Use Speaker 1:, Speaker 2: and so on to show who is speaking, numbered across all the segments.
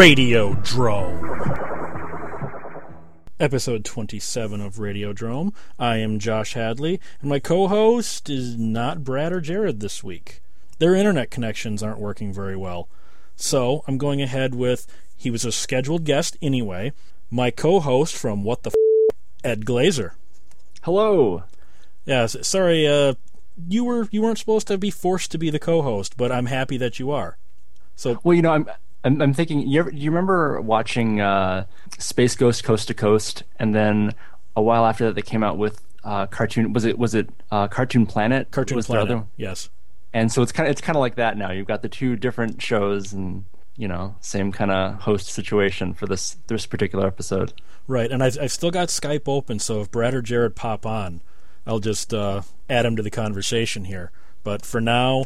Speaker 1: Radiodrome. Episode 27 of Radiodrome. I am Josh Hadley, and my co host is not Brad or Jared this week. Their internet connections aren't working very well. So I'm going ahead with he was a scheduled guest anyway. My co host from What the F, Ed Glazer.
Speaker 2: Hello.
Speaker 1: Yeah, sorry, uh, you were you weren't supposed to be forced to be the co-host, but I'm happy that you are. So
Speaker 2: Well, you know, I'm I'm, I'm thinking. You, ever, you remember watching uh, Space Ghost Coast to Coast, and then a while after that, they came out with uh, cartoon. Was it was it uh, Cartoon Planet?
Speaker 1: Cartoon
Speaker 2: was the
Speaker 1: Planet,
Speaker 2: other-
Speaker 1: yes.
Speaker 2: And so it's kind of it's kind of like that now. You've got the two different shows, and you know, same kind of host situation for this this particular episode.
Speaker 1: Right, and I've, I've still got Skype open, so if Brad or Jared pop on, I'll just uh, add them to the conversation here. But for now,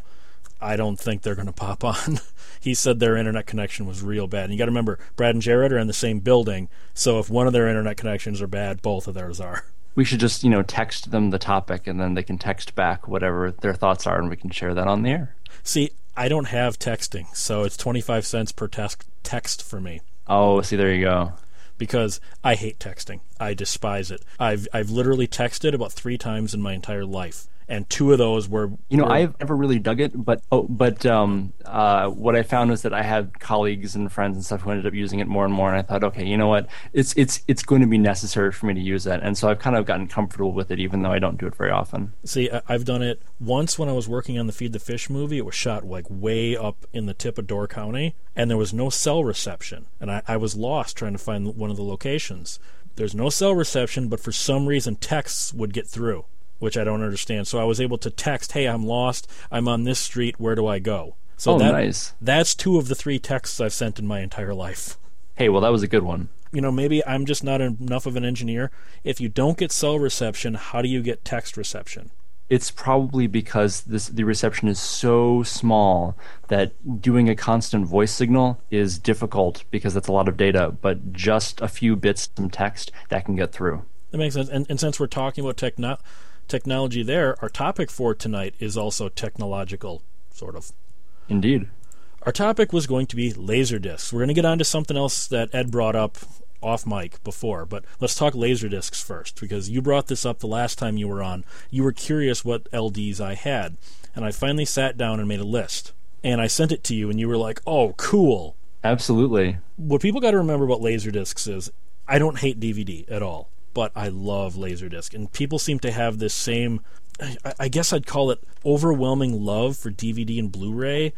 Speaker 1: I don't think they're going to pop on. he said their internet connection was real bad. And you got to remember, Brad and Jared are in the same building, so if one of their internet connections are bad, both of theirs are.
Speaker 2: We should just you know text them the topic, and then they can text back whatever their thoughts are, and we can share that on the air.
Speaker 1: See, I don't have texting, so it's 25 cents per text text for me.
Speaker 2: Oh, see, there you go.
Speaker 1: because I hate texting. I despise it. I've I've literally texted about three times in my entire life, and two of those were
Speaker 2: You know,
Speaker 1: were-
Speaker 2: I've never really dug it, but oh, but um, uh, what I found was that I had colleagues and friends and stuff who ended up using it more and more, and I thought, okay, you know what, it's it's it's going to be necessary for me to use that, and so I've kind of gotten comfortable with it, even though I don't do it very often.
Speaker 1: see. I've done it once when I was working on the Feed the Fish movie. It was shot like way up in the tip of Door County, and there was no cell reception, and I, I was lost trying to find one of the locations. There's no cell reception, but for some reason texts would get through, which I don't understand. So I was able to text, "Hey, I'm lost. I'm on this street. Where do I go?" So
Speaker 2: oh,
Speaker 1: that,
Speaker 2: nice.
Speaker 1: That's two of the three texts I've sent in my entire life.
Speaker 2: Hey, well, that was a good one.
Speaker 1: You know, maybe I'm just not enough of an engineer. If you don't get cell reception, how do you get text reception?
Speaker 2: It's probably because this the reception is so small that doing a constant voice signal is difficult because that's a lot of data, but just a few bits of text that can get through.
Speaker 1: That makes sense. And, and since we're talking about techno- technology there, our topic for tonight is also technological, sort of.
Speaker 2: Indeed.
Speaker 1: Our topic was going to be laser discs. We're going to get on to something else that Ed brought up off mic before, but let's talk laser discs first because you brought this up the last time you were on. You were curious what LDs I had, and I finally sat down and made a list. And I sent it to you, and you were like, "Oh, cool."
Speaker 2: Absolutely.
Speaker 1: What people got to remember about laser discs is I don't hate DVD at all, but I love laserdisc, and people seem to have this same. I, I guess I'd call it overwhelming love for DVD and Blu-ray.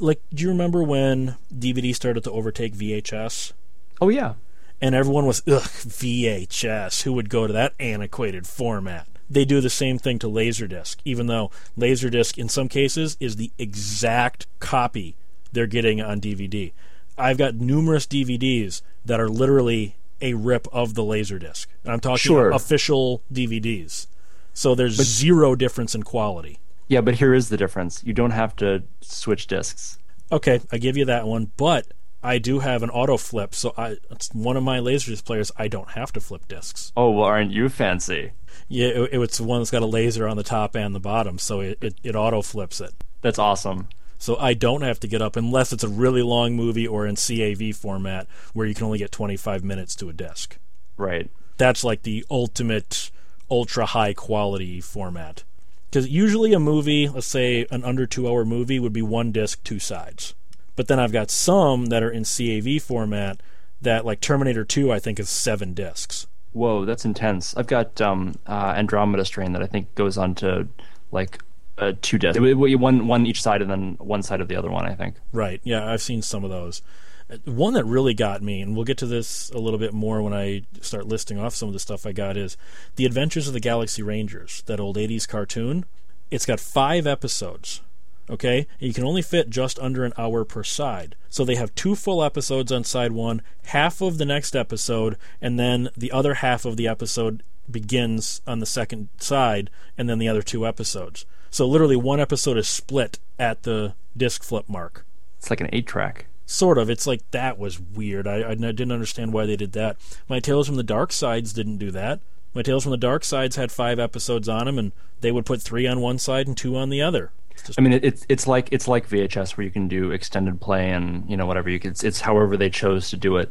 Speaker 1: Like, do you remember when DVD started to overtake VHS?
Speaker 2: Oh yeah.
Speaker 1: and everyone was ugh VHS. Who would go to that antiquated format? They do the same thing to Laserdisc, even though Laserdisc in some cases is the exact copy they're getting on DVD. I've got numerous DVDs that are literally a rip of the Laserdisc, and I'm talking
Speaker 2: Sure.
Speaker 1: official DVDs. So there's zero difference in quality.
Speaker 2: Yeah, but here is the difference. You don't have to switch discs.
Speaker 1: Okay, I give you that one, but I do have an auto flip, so I it's one of my Laserdisc players. I don't have to flip discs.
Speaker 2: Oh, well, aren't you fancy?
Speaker 1: Yeah, it, it's the one that's got a laser on the top and the bottom, so it, it, it auto flips it.
Speaker 2: That's awesome.
Speaker 1: So I don't have to get up unless it's a really long movie or in CAV format where you can only get 25 minutes to a disc.
Speaker 2: Right.
Speaker 1: That's like the ultimate ultra high quality format. Because usually a movie, let's say an under two hour movie, would be one disc, two sides. But then I've got some that are in CAV format that, like Terminator 2, I think is seven discs.
Speaker 2: Whoa, that's intense. I've got um, uh, Andromeda Strain that I think goes on to like uh, two it- One, one each side, and then one side of the other one. I think.
Speaker 1: Right. Yeah, I've seen some of those. Uh, One that really got me, and we'll get to this a little bit more when I start listing off some of the stuff I got, is The Adventures of the Galaxy Rangers, that old 80s cartoon. It's got five episodes. Okay? And you can only fit just under an hour per side. So they have two full episodes on side one, half of the next episode, and then the other half of the episode begins on the second side, and then the other two episodes. So literally one episode is split at the disc flip mark.
Speaker 2: It's like an eight track.
Speaker 1: Sort of. It's like that was weird. I didn't understand why they did that. My Tales from the Dark Sides didn't do that. My Tales from the Dark Sides had five episodes on them, and they would put three on one side and two on the other.
Speaker 2: I mean, it's it's like it's like VHS where you can do extended play and you know whatever you can. It's, it's however they chose to do it.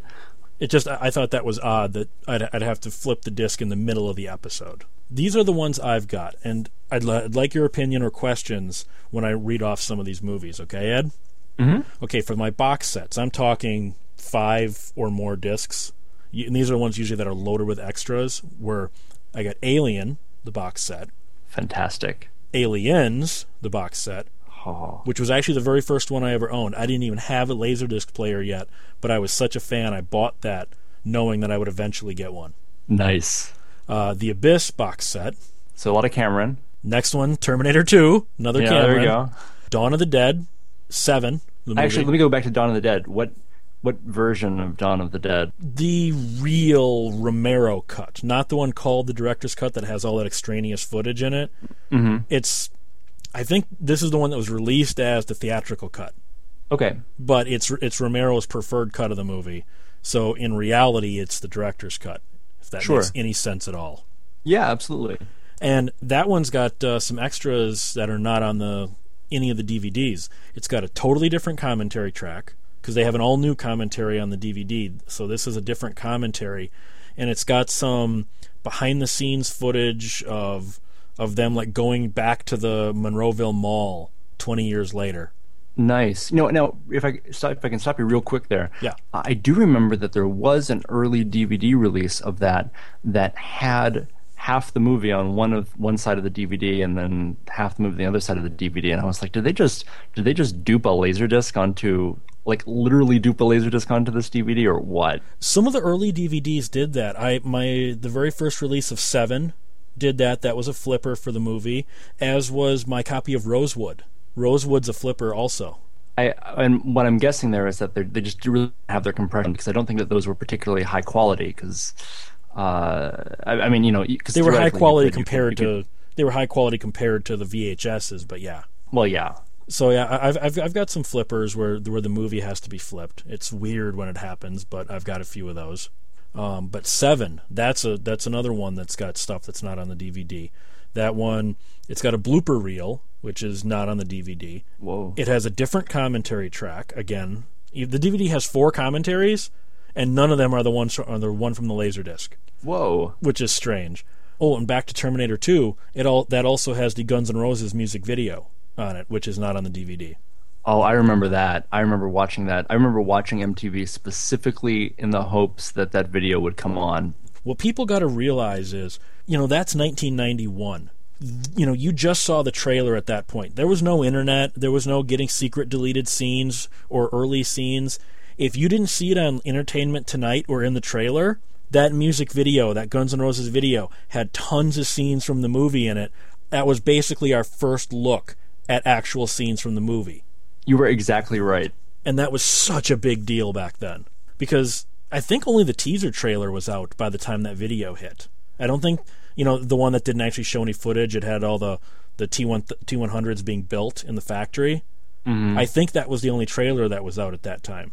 Speaker 1: It just I thought that was odd that I'd, I'd have to flip the disc in the middle of the episode. These are the ones I've got, and I'd, li- I'd like your opinion or questions when I read off some of these movies. Okay, Ed?
Speaker 2: Mm-hmm.
Speaker 1: Okay, for my box sets, I'm talking five or more discs, and these are the ones usually that are loaded with extras. Where I got Alien, the box set,
Speaker 2: Fantastic.
Speaker 1: Aliens, the box set,
Speaker 2: Oh,
Speaker 1: which was actually the very first one I ever owned. I didn't even have a Laserdisc player yet, but I was such a fan, I bought that knowing that I would eventually get one.
Speaker 2: nice.
Speaker 1: Uh, the Abyss box set.
Speaker 2: So a lot of Cameron.
Speaker 1: Next one, Terminator 2, another
Speaker 2: Yeah,
Speaker 1: Cameron.
Speaker 2: there you go.
Speaker 1: Dawn of the Dead, 7, the movie.
Speaker 2: Actually, let me go back to Dawn of the Dead. What what version of Dawn of the Dead?
Speaker 1: the real Romero cut, not the one called the director's cut that has all that extraneous footage in it.
Speaker 2: Mm-hmm.
Speaker 1: It's, I think this is the one that was released as the theatrical cut.
Speaker 2: Okay.
Speaker 1: but it's it's Romero's preferred cut of the movie. So in reality, it's the director's cut. If that
Speaker 2: Sure.
Speaker 1: makes any sense at all.
Speaker 2: Yeah, absolutely.
Speaker 1: And that one's got uh, some extras that are not on the any of the DVDs. It's got a totally different commentary track because they have an all new commentary on the DVD. So this is a different commentary, and it's got some behind the scenes footage of of them like going back to the Monroeville Mall 20 years later.
Speaker 2: Nice. You know, now if I stop, if I can stop you real quick there.
Speaker 1: Yeah.
Speaker 2: I do remember that there was an early DVD release of that that had half the movie on one of one side of the DVD and then half the movie on the other side of the DVD and I was like, did they just did they just dupe a laserdisc onto like literally dupe a laserdisc onto this DVD or what?
Speaker 1: Some of the early DVDs did that. I my the very first release of Seven did that. That was a flipper for the movie, as was my copy of Rosewood. Rosewood's a flipper also.
Speaker 2: I and what I'm guessing there is that they they just really have their compression because I don't think that those were particularly high quality because uh, I, I mean you know because
Speaker 1: They were high quality compared to they were high quality compared to the VHSs, but yeah.
Speaker 2: well yeah
Speaker 1: So yeah, I- I've I've I've got some flippers where where the movie has to be flipped. It's weird when it happens, but I've got a few of those. Um, but seven, that's a that's another one that's got stuff that's not on the DVD. That one, it's got a blooper reel, which is not on the DVD.
Speaker 2: whoa
Speaker 1: It has a different commentary track. Again, the DVD has four commentaries, and none of them are the ones are the one from the Laserdisc,
Speaker 2: whoa
Speaker 1: which is strange. Oh, and back to Terminator 2, it all that also has the Guns N' Roses music video on it, which is not on the DVD.
Speaker 2: Oh, I remember that. I remember watching that. I remember watching MTV specifically in the hopes that that video would come on.
Speaker 1: What people got to realize is, you know, that's 1991. You know, you just saw the trailer at that point. There was no internet, there was no getting secret deleted scenes or early scenes. If you didn't see it on Entertainment Tonight or in the trailer, that music video, that Guns N' Roses video, had tons of scenes from the movie in it. That was basically our first look at actual scenes from the movie.
Speaker 2: You were exactly right.
Speaker 1: And that was such a big deal back then because I think only the teaser trailer was out by the time that video hit. I don't think, you know, the one that didn't actually show any footage, it had all the the T1 T100s being built in the factory. Mm-hmm. I think that was the only trailer that was out at that time.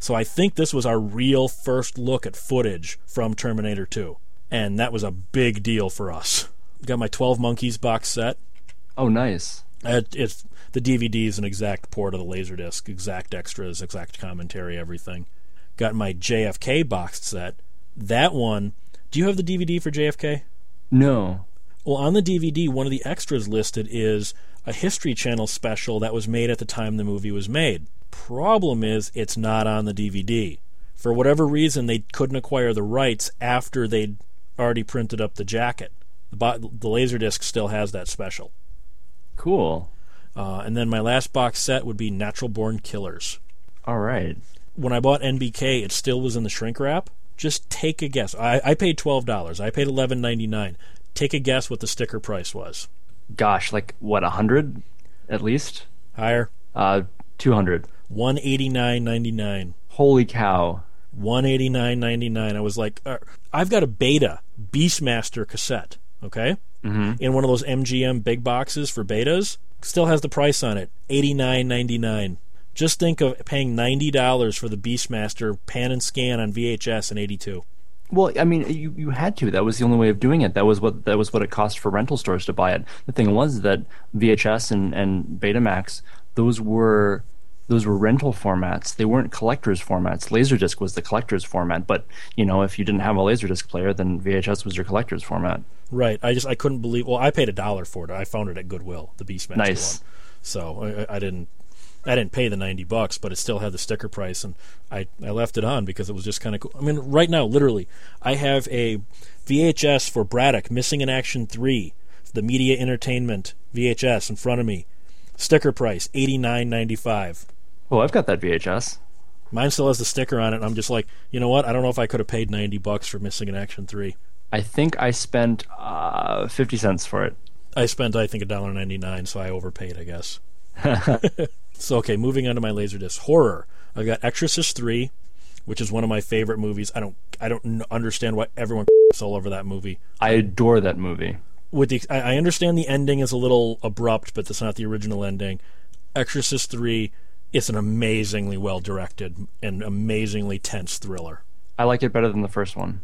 Speaker 1: So I think this was our real first look at footage from Terminator 2. And that was a big deal for us. Got my 12 Monkeys box set.
Speaker 2: Oh, nice.
Speaker 1: It, it's the DVD is an exact port of the Laserdisc, exact extras, exact commentary, everything. Got my JFK box set. That one. Do you have the DVD for JFK?
Speaker 2: No.
Speaker 1: Well, on the DVD, one of the extras listed is a History Channel special that was made at the time the movie was made. Problem is, it's not on the DVD. For whatever reason, they couldn't acquire the rights after they'd already printed up the jacket. The, bo- the Laserdisc still has that special.
Speaker 2: Cool.
Speaker 1: Uh, and then my last box set would be Natural Born Killers.
Speaker 2: All right.
Speaker 1: When I bought NBK, it still was in the shrink wrap. Just take a guess. I, I paid twelve dollars. I paid eleven ninety nine. Take a guess what the sticker price was.
Speaker 2: Gosh, like what, a hundred at least?
Speaker 1: Higher.
Speaker 2: Uh, two hundred.
Speaker 1: One eighty nine ninety nine.
Speaker 2: Holy cow.
Speaker 1: One eighty nine ninety nine. I was like, uh, I've got a beta Beastmaster cassette. Okay,
Speaker 2: Mm-hmm.
Speaker 1: in one of those MGM big boxes for betas. Still has the price on it. Eighty nine ninety nine. Just think of paying ninety dollars for the Beastmaster pan and scan on VHS in eighty two.
Speaker 2: Well, I mean, you, you had to. That was the only way of doing it. That was what that was what it cost for rental stores to buy it. The thing was that VHS and, and Betamax, those were those were rental formats. They weren't collectors formats. Laserdisc was the collector's format, but you know, if you didn't have a Laserdisc player, then VHS was your collector's format.
Speaker 1: Right. I just I couldn't believe. Well, I paid a dollar for it. I found it at Goodwill, the Beastmaster
Speaker 2: Nice.
Speaker 1: one. So I, I didn't I didn't pay the ninety bucks, but it still had the sticker price, and I I left it on because it was just kind of cool. I mean, right now, literally, I have a VHS for Braddock Missing in Action three, the Media Entertainment VHS in front of me. Sticker price eighty nine ninety five.
Speaker 2: Oh, I've got that VHS.
Speaker 1: Mine still has the sticker on it. I'm just like, you know what? I don't know if I could have paid 90 bucks for Missing in Action 3.
Speaker 2: I think I spent uh, 50 cents for it.
Speaker 1: I spent, I think, $1.99, so I overpaid, I guess. so, okay, moving on to my Laserdisc. Horror. I've got Exorcist 3, which is one of my favorite movies. I don't, I don't understand why everyone is all over that movie.
Speaker 2: I adore that movie.
Speaker 1: With the, I understand the ending is a little abrupt, but that's not the original ending. Exorcist 3 it's an amazingly well directed and amazingly tense thriller.
Speaker 2: I like it better than the first one.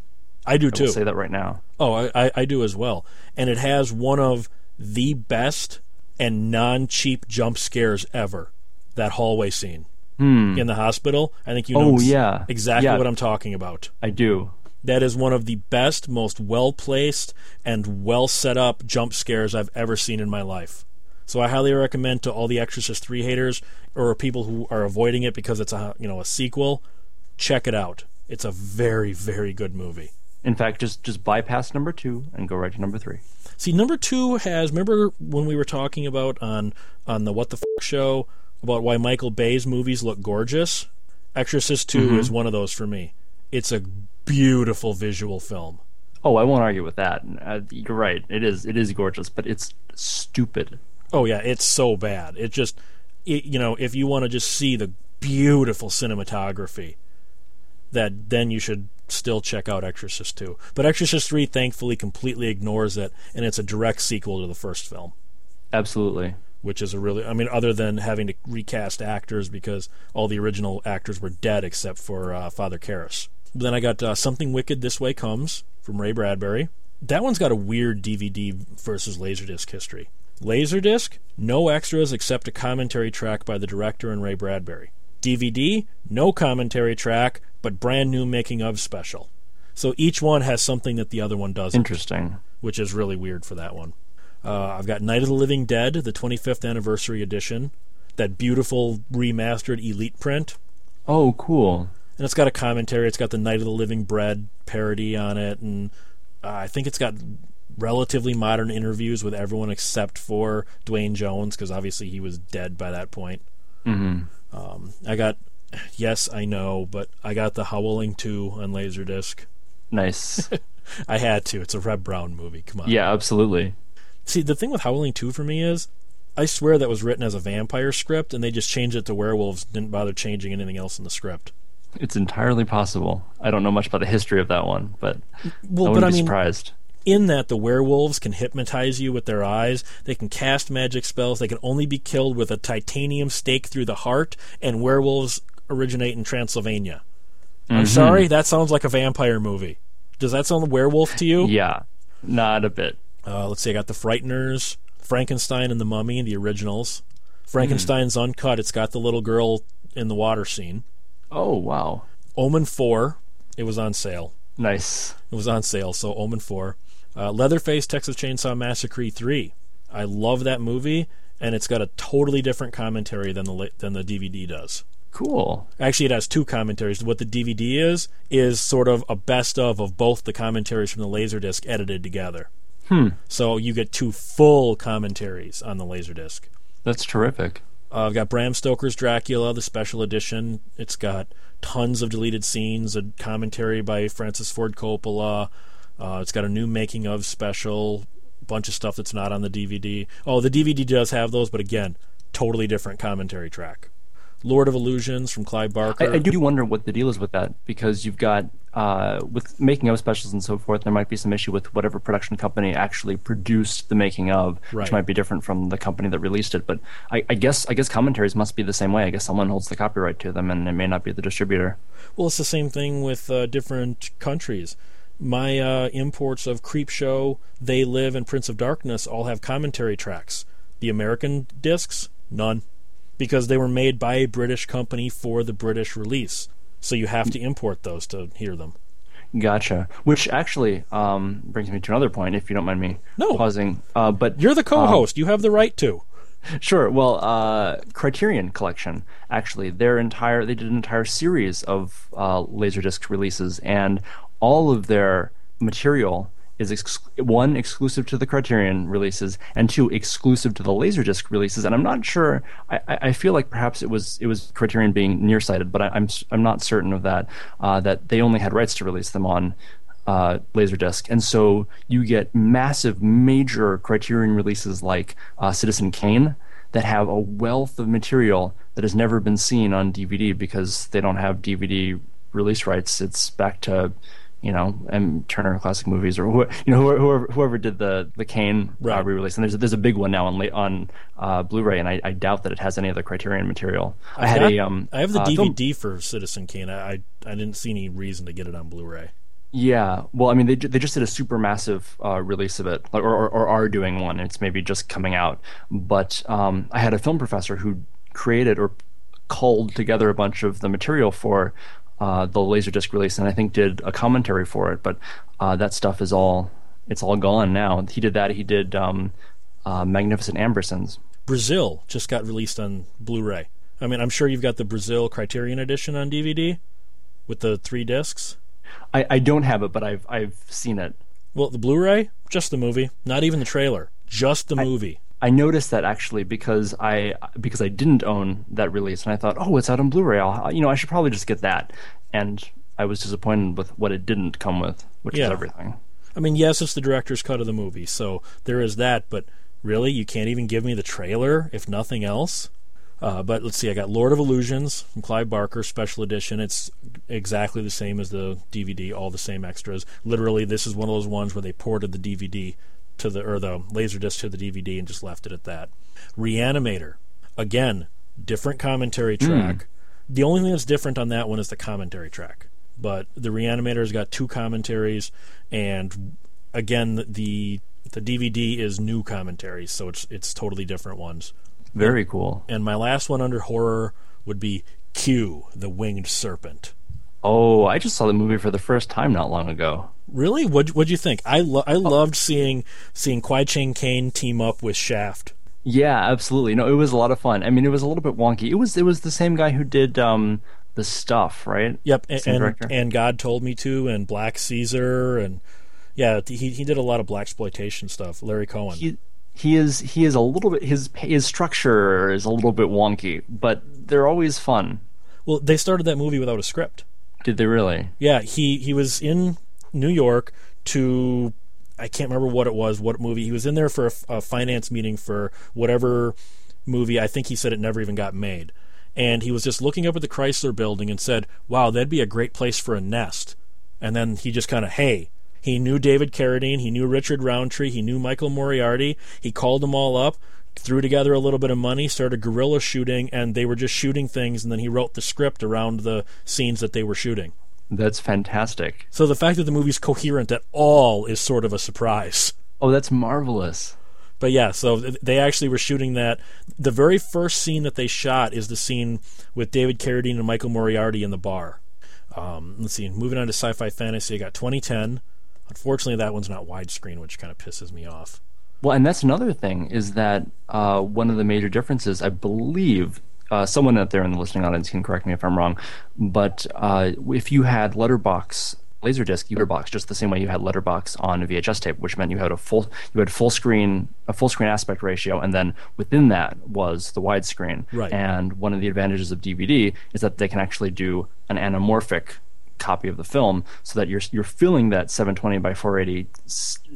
Speaker 1: I do
Speaker 2: I
Speaker 1: too.
Speaker 2: say that right now.
Speaker 1: Oh, I, I, I do as well. And it has one of the best and non cheap jump scares ever. That hallway scene hmm. in the hospital. I think you know
Speaker 2: oh, yeah.
Speaker 1: exactly
Speaker 2: yeah.
Speaker 1: what I'm talking about.
Speaker 2: I do.
Speaker 1: That is one of the best, most well placed, and well set up jump scares I've ever seen in my life. So I highly recommend to all the Exorcist 3 haters or people who are avoiding it because it's a you know a sequel, check it out. It's a very, very good movie.
Speaker 2: In fact, just just bypass number two and go right to number three.
Speaker 1: See, number two has. Remember when we were talking about on on the What the F show about why Michael Bay's movies look gorgeous? Exorcist 2 is one of those for me. It's a beautiful visual film.
Speaker 2: Oh, I won't argue with that. Uh, you're right. It is it is gorgeous, but it's stupid.
Speaker 1: Oh yeah, it's so bad. It just, it, you know, if you want to just see the beautiful cinematography, that then you should still check out Exorcist 2. But Exorcist 3 thankfully completely ignores it, and it's a direct sequel to the first film.
Speaker 2: Absolutely.
Speaker 1: which is a really I mean other than having to recast actors because all the original actors were dead except for uh, Father Karras. Then I got uh, Something Wicked This Way Comes from Ray Bradbury. That one's got a weird DVD versus Laserdisc history. Laserdisc, no extras except a commentary track by the director and Ray Bradbury. DVD, no commentary track, but brand new making of special. So each one has something that the other one doesn't
Speaker 2: Interesting.
Speaker 1: which is really weird for that one. Uh, I've got Night of the Living Dead, the 25th anniversary edition, that beautiful remastered Elite print,
Speaker 2: Oh, cool.
Speaker 1: and it's got a commentary. It's got the Night of the Living Bread parody on it, and uh, I think it's got relatively modern interviews with everyone except for Duane Jones, because obviously he was dead by that point.
Speaker 2: hmm
Speaker 1: Um, I got, yes, I know, but I got the Howling 2 on Laserdisc.
Speaker 2: Nice.
Speaker 1: I had to. It's a Reb Brown movie. Come on.
Speaker 2: yeah, absolutely.
Speaker 1: See, the thing with Howling 2 for me is, I swear that was written as a vampire script, and they just changed it to werewolves, didn't bother changing anything else in the script.
Speaker 2: It's entirely possible. I don't know much about the history of that one, but I
Speaker 1: Well,
Speaker 2: wouldn't
Speaker 1: but I
Speaker 2: be
Speaker 1: mean,
Speaker 2: surprised.
Speaker 1: In that the werewolves can hypnotize you with their eyes, they can cast magic spells, they can only be killed with a titanium stake through the heart, and werewolves originate in Transylvania. I'm
Speaker 2: Mm-hmm.
Speaker 1: sorry, that sounds like a vampire movie. Does that sound werewolf to you?
Speaker 2: Yeah, not a bit.
Speaker 1: Uh, let's see, I got the Frighteners, Frankenstein and the Mummy, the originals. Frankenstein's uncut. It's got the little girl in the water scene.
Speaker 2: Oh, wow.
Speaker 1: Omen 4, it was on sale.
Speaker 2: Nice.
Speaker 1: It was on sale, so Omen 4. Uh, Leatherface, Texas Chainsaw Massacre 3. I love that movie, and it's got a totally different commentary than the than the DVD does.
Speaker 2: Cool.
Speaker 1: Actually, it has two commentaries. What the DVD is is sort of a best of of both the commentaries from the Laserdisc edited together.
Speaker 2: Hmm.
Speaker 1: So you get two full commentaries on the Laserdisc.
Speaker 2: That's terrific.
Speaker 1: Uh, I've got Bram Stoker's Dracula, the special edition. It's got tons of deleted scenes, a commentary by Francis Ford Coppola. Uh, it's got a new making of special, bunch of stuff that's not on the DVD. Oh, the DVD does have those, but again, totally different commentary track. Lord of Illusions from Clive Barker.
Speaker 2: I, I do wonder what the deal is with that because you've got uh, with making of specials and so forth. There might be some issue with whatever production company actually produced the making of,
Speaker 1: Right.
Speaker 2: which might be different from the company that released it. But I, I guess I guess commentaries must be the same way. I guess someone holds the copyright to them, and it may not be the distributor.
Speaker 1: Well, it's the same thing with uh, different countries. My uh, imports of Creepshow, They Live, and Prince of Darkness all have commentary tracks. The American discs, none, because they were made by a British company for the British release. So you have to import those to hear them.
Speaker 2: Gotcha. Which actually um, brings me to another point, if you don't mind me
Speaker 1: No.
Speaker 2: pausing. Uh, but
Speaker 1: You're the co-host. you have the right to.
Speaker 2: Sure. Well, uh, Criterion Collection actually, their entire they did an entire series of uh, Laserdisc releases, and all of their material is ex- one exclusive to the Criterion releases, and two exclusive to the Laserdisc releases. And I'm not sure. I, I feel like perhaps it was it was Criterion being nearsighted, but I, I'm s- I'm not certain of that. Uh, that they only had rights to release them on uh, Laserdisc, and so you get massive, major Criterion releases like uh, Citizen Kane that have a wealth of material that has never been seen on DVD because they don't have DVD release rights. It's back to you know M Turner Classic Movies or who, you know whoever, whoever did the the Kane uh, re-release. And there's a, there's a big one now on on uh, Blu-ray, and I, I doubt that it has any other Criterion material. I
Speaker 1: I've
Speaker 2: had
Speaker 1: got-
Speaker 2: a um
Speaker 1: I have the
Speaker 2: uh,
Speaker 1: DVD for Citizen Kane. I, I I didn't see any reason to get it on Blu-ray.
Speaker 2: Yeah, well, I mean, they they just did a super massive uh, release of it, or, or or are doing one. It's maybe just coming out. But um, I had a film professor who created or culled together a bunch of the material for uh, the Laserdisc release, and I think did a commentary for it. But uh, that stuff is all it's all gone now. He did that. He did um, uh, Magnificent Ambersons.
Speaker 1: Brazil just got released on Blu-ray. I mean, I'm sure you've got the Brazil Criterion edition on DVD with the three discs.
Speaker 2: I, I don't have it, but I've I've seen it.
Speaker 1: Well, the Blu-ray, just the movie, not even the trailer, just the movie.
Speaker 2: I noticed that actually because I because I didn't own that release and I thought, oh, it's out on Blu-ray. I'll, you know, I should probably just get that. And I was disappointed with what it didn't come with, which
Speaker 1: Yeah.
Speaker 2: is everything.
Speaker 1: I mean, yes, it's the director's cut of the movie, so there is that. But really, you can't even give me the trailer, if nothing else. Uh, but let's see, I got Lord of Illusions from Clive Barker, special edition. It's exactly the same as the DVD, all the same extras. Literally, this is one of those ones where they ported the DVD to the or the laserdisc to the DVD and just left it at that. Reanimator, again, different commentary hmm. track. The only thing that's different on that one is the commentary track. But the Reanimator's got two commentaries, and again, the the DVD is new commentaries, so it's it's totally different ones.
Speaker 2: Very cool.
Speaker 1: And my last one under horror would be Q, the Winged Serpent.
Speaker 2: Oh, I just saw the movie for the first time not long ago.
Speaker 1: Really? What what'd you think? I lo- I loved seeing seeing Kwai Chang Caine team up with Shaft.
Speaker 2: Yeah, absolutely. No, it was a lot of fun. I mean, it was a little bit wonky. It was it was the same guy who did um the stuff, right?
Speaker 1: Yep, and
Speaker 2: Same
Speaker 1: and, and God told me to, and Black Caesar, and yeah, he he did a lot of black exploitation stuff. Larry Cohen.
Speaker 2: he he is he is a little bit his his structure is a little bit wonky, but they're always fun.
Speaker 1: well, they started that movie without a script.
Speaker 2: Did they really?
Speaker 1: Yeah, he he was in New York to I can't remember what it was, what movie. He was in there for a, a finance meeting for whatever movie. I think he said it never even got made. And he was just looking up at the Chrysler building and said, "Wow, that'd be a great place for a nest." And then he just kind of, "Hey, he knew David Carradine, he knew Richard Roundtree, he knew Michael Moriarty. He called them all up, threw together a little bit of money, started guerrilla shooting, and they were just shooting things. And then he wrote the script around the scenes that they were shooting."
Speaker 2: That's fantastic.
Speaker 1: So the fact that the movie's coherent at all is sort of a surprise.
Speaker 2: Oh, that's marvelous.
Speaker 1: But yeah, so they actually were shooting that. The very first scene that they shot is the scene with David Carradine and Michael Moriarty in the bar. Um, let's see. Moving on to sci-fi fantasy, I got 2010. Unfortunately, that one's not widescreen, which kind of pisses me off.
Speaker 2: Well, and that's another thing is that uh, one of the major differences, I believe, uh, someone out there in the listening audience can correct me if I'm wrong, but uh, if you had Letterbox Laserdisc, you Letterbox just the same way you had Letterbox on a VHS tape, which meant you had a full you had full screen a full screen aspect ratio, and then within that was the widescreen.
Speaker 1: Right.
Speaker 2: And one of the advantages of DVD is that they can actually do an anamorphic copy of the film so that you're you're filling that 720 by 480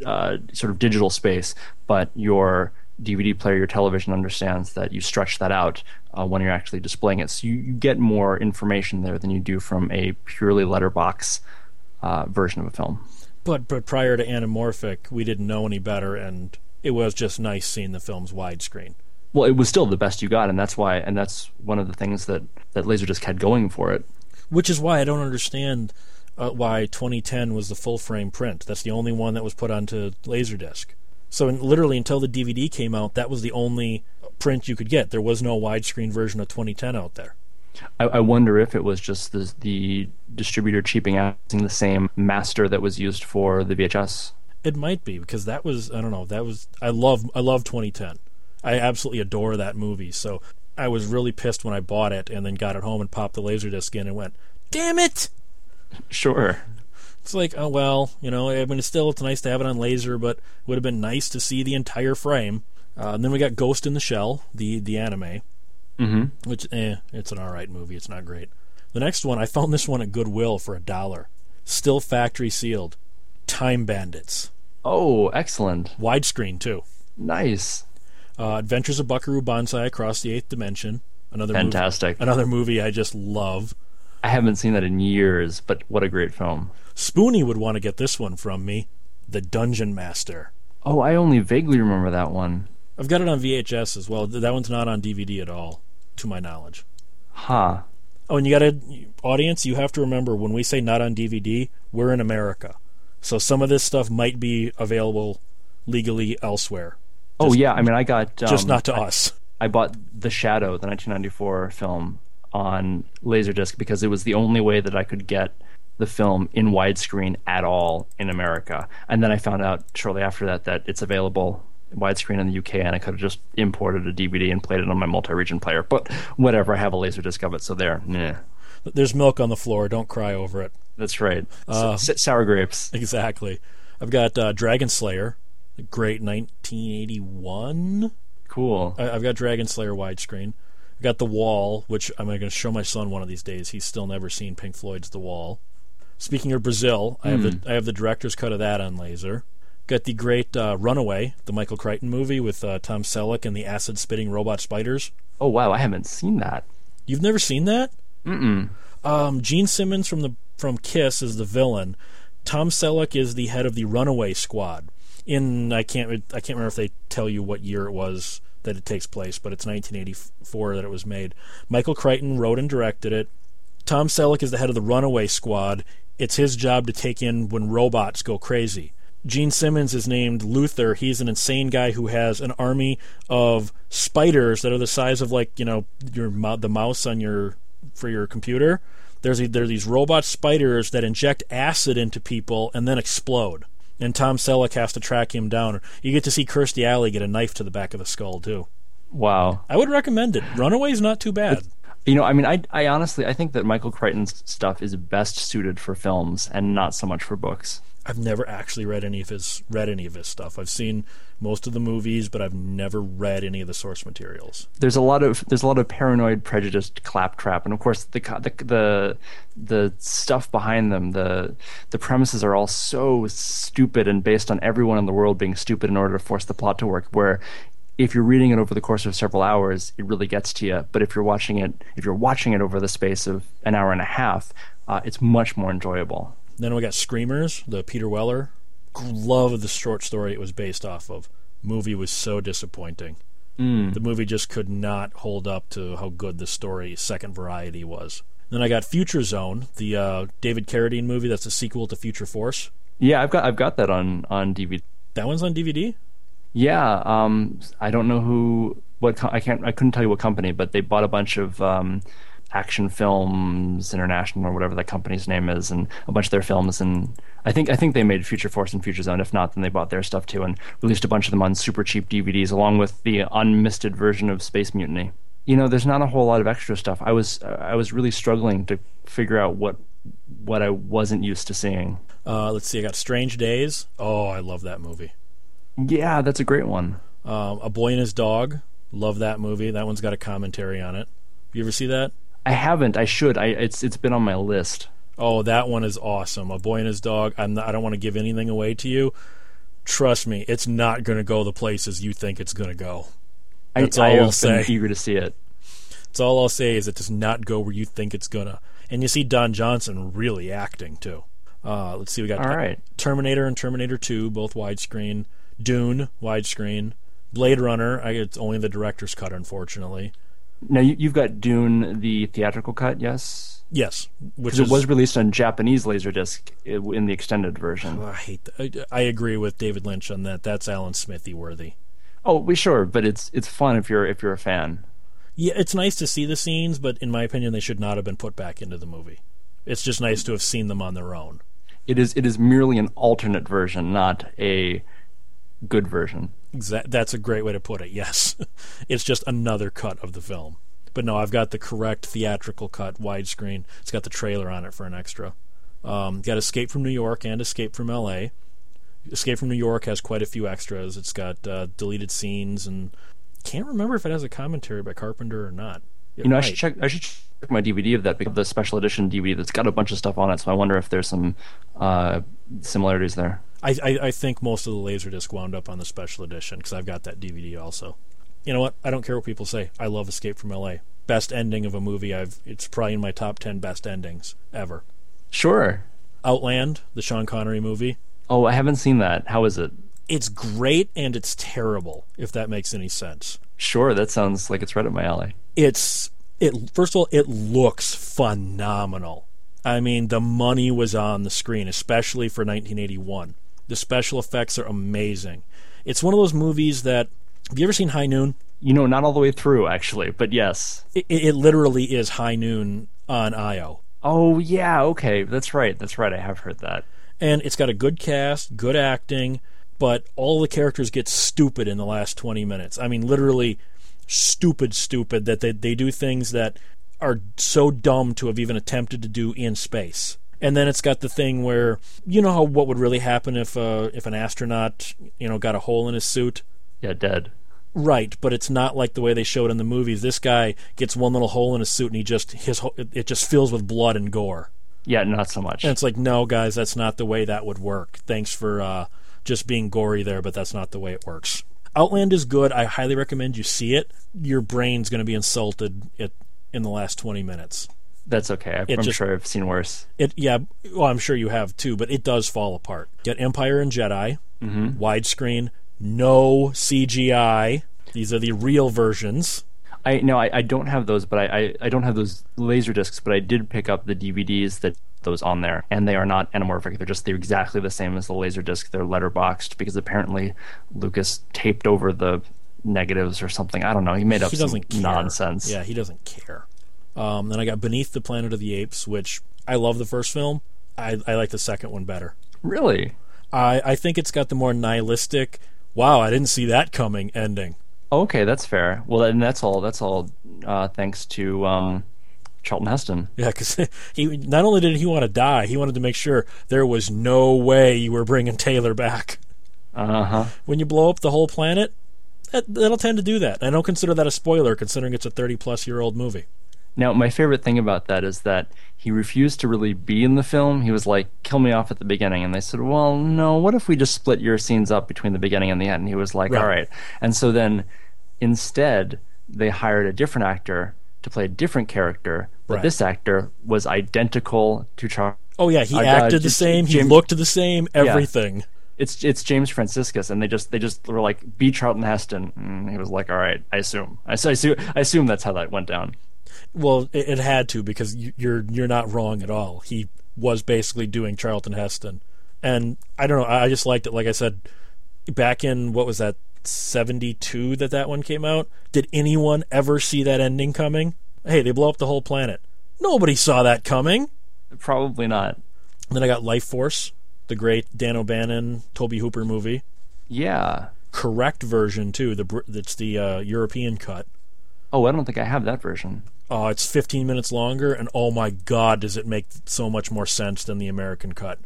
Speaker 2: uh, sort of digital space, but your DVD player, your television understands that you stretch that out uh, when you're actually displaying it. So you, you get more information there than you do from a purely letterbox uh, version of a film.
Speaker 1: But but prior to anamorphic, we didn't know any better, and it was just nice seeing the films widescreen.
Speaker 2: Well, it was still the best you got, and that's why, and that's one of the things that that Laserdisc had going for it.
Speaker 1: Which is why I don't understand. uh, why 2010 was the full frame print. That's the only one that was put onto Laserdisc. So in, literally until the DVD came out, that was the only print you could get. There was no widescreen version of 2010 out there.
Speaker 2: I, I wonder if it was just the, the distributor cheaping out using the same master that was used for the VHS.
Speaker 1: It might be because that was I don't know that was I love I love 2010. I absolutely adore that movie. So I was really pissed when I bought it and then got it home and popped the laserdisc in and went, "Damn it!"
Speaker 2: Sure.
Speaker 1: It's like, oh well, you know. I mean, it's still it's nice to have it on laser, but it would have been nice to see the entire frame. Uh, and then we got Ghost in the Shell, the the anime,
Speaker 2: hmm
Speaker 1: which eh, it's an all right movie. It's not great. The next one, I found this one at Goodwill for a dollar, still factory sealed. Time Bandits,
Speaker 2: Oh, excellent.
Speaker 1: widescreen too.
Speaker 2: Nice.
Speaker 1: Uh, Adventures of Buckaroo Banzai Across the Eighth Dimension, another movie,
Speaker 2: Fantastic.
Speaker 1: another movie I just love.
Speaker 2: I haven't seen that in years, but what a great film.
Speaker 1: Spoonie would want to get this one from me, The Dungeon Master.
Speaker 2: Oh, I only vaguely remember that one.
Speaker 1: I've got it on VHS as well. That one's not on DVD at all, to my knowledge.
Speaker 2: Huh.
Speaker 1: Oh, and you got to audience. You have to remember when we say not on DVD, we're in America, so some of this stuff might be available legally elsewhere.
Speaker 2: Oh
Speaker 1: Just-
Speaker 2: yeah, I mean, I got um,
Speaker 1: just not to us.
Speaker 2: I bought The Shadow, the 1994 film, on Laserdisc because it was the only way that I could get the film in widescreen at all in America. And then I found out shortly after that that it's available widescreen in the UK, and I could have just imported a DVD and played it on my multi-region player. But whatever, I have a Laserdisc of it, so there. Yeah,
Speaker 1: There's milk on the floor. Don't cry over it.
Speaker 2: that's right.
Speaker 1: Uh,
Speaker 2: S- sour grapes.
Speaker 1: Exactly. I've got uh, Dragon Slayer, great 1981.
Speaker 2: Cool.
Speaker 1: I- I've got Dragon Slayer widescreen. I've got The Wall, which I'm going to show my son one of these days. He's still never seen Pink Floyd's The Wall. Speaking of Brazil, I have the I have the director's cut of that on laser. Got the great uh, Runaway, the Michael Crichton movie with uh, Tom Selleck and the acid spitting robot spiders.
Speaker 2: Oh wow, I haven't seen that.
Speaker 1: You've never seen that?
Speaker 2: Mm-mm.
Speaker 1: Um, Gene Simmons from the from Kiss is the villain. Tom Selleck is the head of the Runaway Squad. In I can't I can't remember if they tell you what year it was that it takes place, but it's 1984 that it was made. Michael Crichton wrote and directed it. Tom Selleck is the head of the Runaway Squad. It's his job to take in when robots go crazy. Gene Simmons is named Luther. He's an insane guy who has an army of spiders that are the size of like you know your the mouse on your for your computer. There's a, there are these robot spiders that inject acid into people and then explode. And Tom Selleck has to track him down. You get to see Kirstie Alley get a knife to the back of the skull too.
Speaker 2: Wow.
Speaker 1: I would recommend it. Runaway's not too bad.
Speaker 2: You know, I mean, I, I honestly, I think that Michael Crichton's stuff is best suited for films and not so much for books.
Speaker 1: I've never actually read any of his read any of his stuff. I've seen most of the movies, but I've never read any of the source materials.
Speaker 2: There's a lot of there's a lot of paranoid, prejudiced claptrap, and of course the the the, the stuff behind them, the the premises are all so stupid and based on everyone in the world being stupid in order to force the plot to work. Where if you're reading it over the course of several hours, it really gets to you. But if you're watching it, if you're watching it over the space of an hour and a half, uh, it's much more enjoyable.
Speaker 1: Then we got Screamers, the Peter Weller. Love the short story it was based off of. Movie was so disappointing.
Speaker 2: Mm.
Speaker 1: The movie just could not hold up to how good the story, second variety, was. Then I got Future Zone, the uh, David Carradine movie that's a sequel to Future Force.
Speaker 2: Yeah, I've got I've got that on on DVD.
Speaker 1: That one's on DVD.
Speaker 2: Yeah, um, I don't know who what I can't I couldn't tell you what company, but they bought a bunch of um, Action Films International or whatever the company's name is, and a bunch of their films. And I think I think they made Future Force and Future Zone. If not, then they bought their stuff too and released a bunch of them on super cheap DVDs, along with the unmisted version of Space Mutiny. You know, there's not a whole lot of extra stuff. I was I was really struggling to figure out what what I wasn't used to seeing.
Speaker 1: Uh, let's see, I got Strange Days. Oh, I love that movie.
Speaker 2: Yeah, that's a great one.
Speaker 1: Um, a Boy and His Dog. Love that movie. That one's got a commentary on it. You ever see that?
Speaker 2: I haven't. I should. I it's it's been on my list.
Speaker 1: Oh, that one is awesome. A Boy and His Dog. I'm not, I don't want to give anything away to you. Trust me, it's not going to go the places you think it's going to go.
Speaker 2: I,
Speaker 1: That's
Speaker 2: I
Speaker 1: all
Speaker 2: have
Speaker 1: I'll say.
Speaker 2: eager to see it.
Speaker 1: That's all I'll say is it does not go where you think it's gonna. And you see Don Johnson really acting too. Uh, let's see, we got
Speaker 2: All right.
Speaker 1: Terminator and Terminator 2, both widescreen. Dune, widescreen. Blade Runner, I, it's only the director's cut, unfortunately.
Speaker 2: Now you, you've got Dune, the theatrical cut, yes?
Speaker 1: Yes, which
Speaker 2: Because
Speaker 1: is
Speaker 2: it was released on Japanese Laserdisc uh, in the extended version.
Speaker 1: Oh, I hate. That. I, I agree with David Lynch on that. That's Alan Smithee worthy.
Speaker 2: Oh, we sure, but it's it's fun if you're if you're a fan.
Speaker 1: Yeah, it's nice to see the scenes, but in my opinion, they should not have been put back into the movie. It's just nice to have seen them on their own.
Speaker 2: It is it is merely an alternate version, not a good version.
Speaker 1: That's a great way to put it. Yes, it's just another cut of the film. But no, I've got the correct theatrical cut, widescreen. It's got the trailer on it for an extra. Um, got Escape from New York and Escape from L.A. Escape from New York has quite a few extras. It's got uh, deleted scenes and can't remember if it has a commentary by Carpenter or not. It
Speaker 2: You know, I should check. I should check my DVD of that because the special edition DVD that's got a bunch of stuff on it. So I wonder if there's some uh, similarities there.
Speaker 1: I, I, I think most of the Laserdisc wound up on the special edition because I've got that DVD also. You know what? I don't care what people say. I love Escape from L.A. Best ending of a movie. I've it's probably in my top ten best endings ever.
Speaker 2: Sure.
Speaker 1: Outland, the Sean Connery movie.
Speaker 2: Oh, I haven't seen that. How is it?
Speaker 1: It's great and it's terrible. If that makes any sense.
Speaker 2: Sure, that sounds like it's right up my alley.
Speaker 1: It's it. First of all, it looks phenomenal. I mean, the money was on the screen, especially for 1981. The special effects are amazing. It's one of those movies that. Have you ever seen High Noon?
Speaker 2: You know, not all the way through actually, but yes.
Speaker 1: It, it literally is High Noon on Io.
Speaker 2: Oh yeah, okay, that's right. That's right. I have heard that.
Speaker 1: And it's got a good cast, good acting, but all the characters get stupid in the last 20 minutes. I mean, literally stupid, stupid that they, they do things that are so dumb to have even attempted to do in space. And then it's got the thing where you know how what would really happen if uh, if an astronaut you know got a hole in his suit.
Speaker 2: Yeah, dead.
Speaker 1: Right, but it's not like the way they showed in the movies. This guy gets one little hole in his suit, and he just his it just fills with blood and gore.
Speaker 2: Yeah, not so much.
Speaker 1: And it's like, no, guys, that's not the way that would work. Thanks for uh, just being gory there, but that's not the way it works. Outland is good. I highly recommend you see it. Your brain's going to be insulted at, in the last 20 minutes.
Speaker 2: That's okay. I'm
Speaker 1: It just-
Speaker 2: sure I've seen worse.
Speaker 1: It, yeah, well, I'm sure you have too, but it does fall apart. Get Empire and Jedi, mm-hmm. widescreen, no CGI. These are the real versions.
Speaker 2: I no, I, I don't have those, but I, I, I don't have those laser discs, but I did pick up the DVDs that those on there, and they are not anamorphic. They're just they're exactly the same as the laser disc. They're letterboxed because apparently Lucas taped over the negatives or something. I don't know. He made up
Speaker 1: he doesn't
Speaker 2: nonsense.
Speaker 1: Yeah, he doesn't care. Um, then I got Beneath the Planet of the Apes, which I love the first film. I, I like the second one better.
Speaker 2: Really?
Speaker 1: I, I think it's got the more nihilistic, wow, I didn't see that coming ending.
Speaker 2: Okay, that's fair. Well, then that's all. That's all uh, thanks to um, Charlton Heston.
Speaker 1: Yeah, because he not only did he want to die, he wanted to make sure there was no way you were bringing Taylor back.
Speaker 2: Uh huh.
Speaker 1: When you blow up the whole planet, that, that'll tend to do that. I don't consider that a spoiler, considering it's a 30 plus year old movie.
Speaker 2: Now, my favorite thing about that is that he refused to really be in the film. He was like, kill me off at the beginning. And they said, well, no, what if we just split your scenes up between the beginning and the end? And he was like,
Speaker 1: Right.
Speaker 2: all right. And so then instead, they hired a different actor to play a different character. But
Speaker 1: Right.
Speaker 2: this actor was identical to Charles.
Speaker 1: Oh, yeah, he
Speaker 2: Uh, uh,
Speaker 1: acted the
Speaker 2: just
Speaker 1: same, he looked the same, everything.
Speaker 2: It's it's James Franciscus, and they just they just were like, be Charlton Heston. And he was like, all right, I assume. I, I, assume, I assume that's how that went down.
Speaker 1: Well, it, it had to because you, you're you're not wrong at all. He was basically doing Charlton Heston, and I don't know. I just liked it. Like I said, back in what was that seventy two that that one came out. Did anyone ever see that ending coming? Hey, they blow up the whole planet. Nobody saw that coming.
Speaker 2: Probably not.
Speaker 1: Then I got Life Force, the great Dan O'Bannon, Tobe Hooper movie.
Speaker 2: Yeah.
Speaker 1: Correct version too. The it's the uh, European cut.
Speaker 2: Oh, I don't think I have that version.
Speaker 1: Oh, it's 15 minutes longer, and oh my god, does it make so much more sense than the American cut.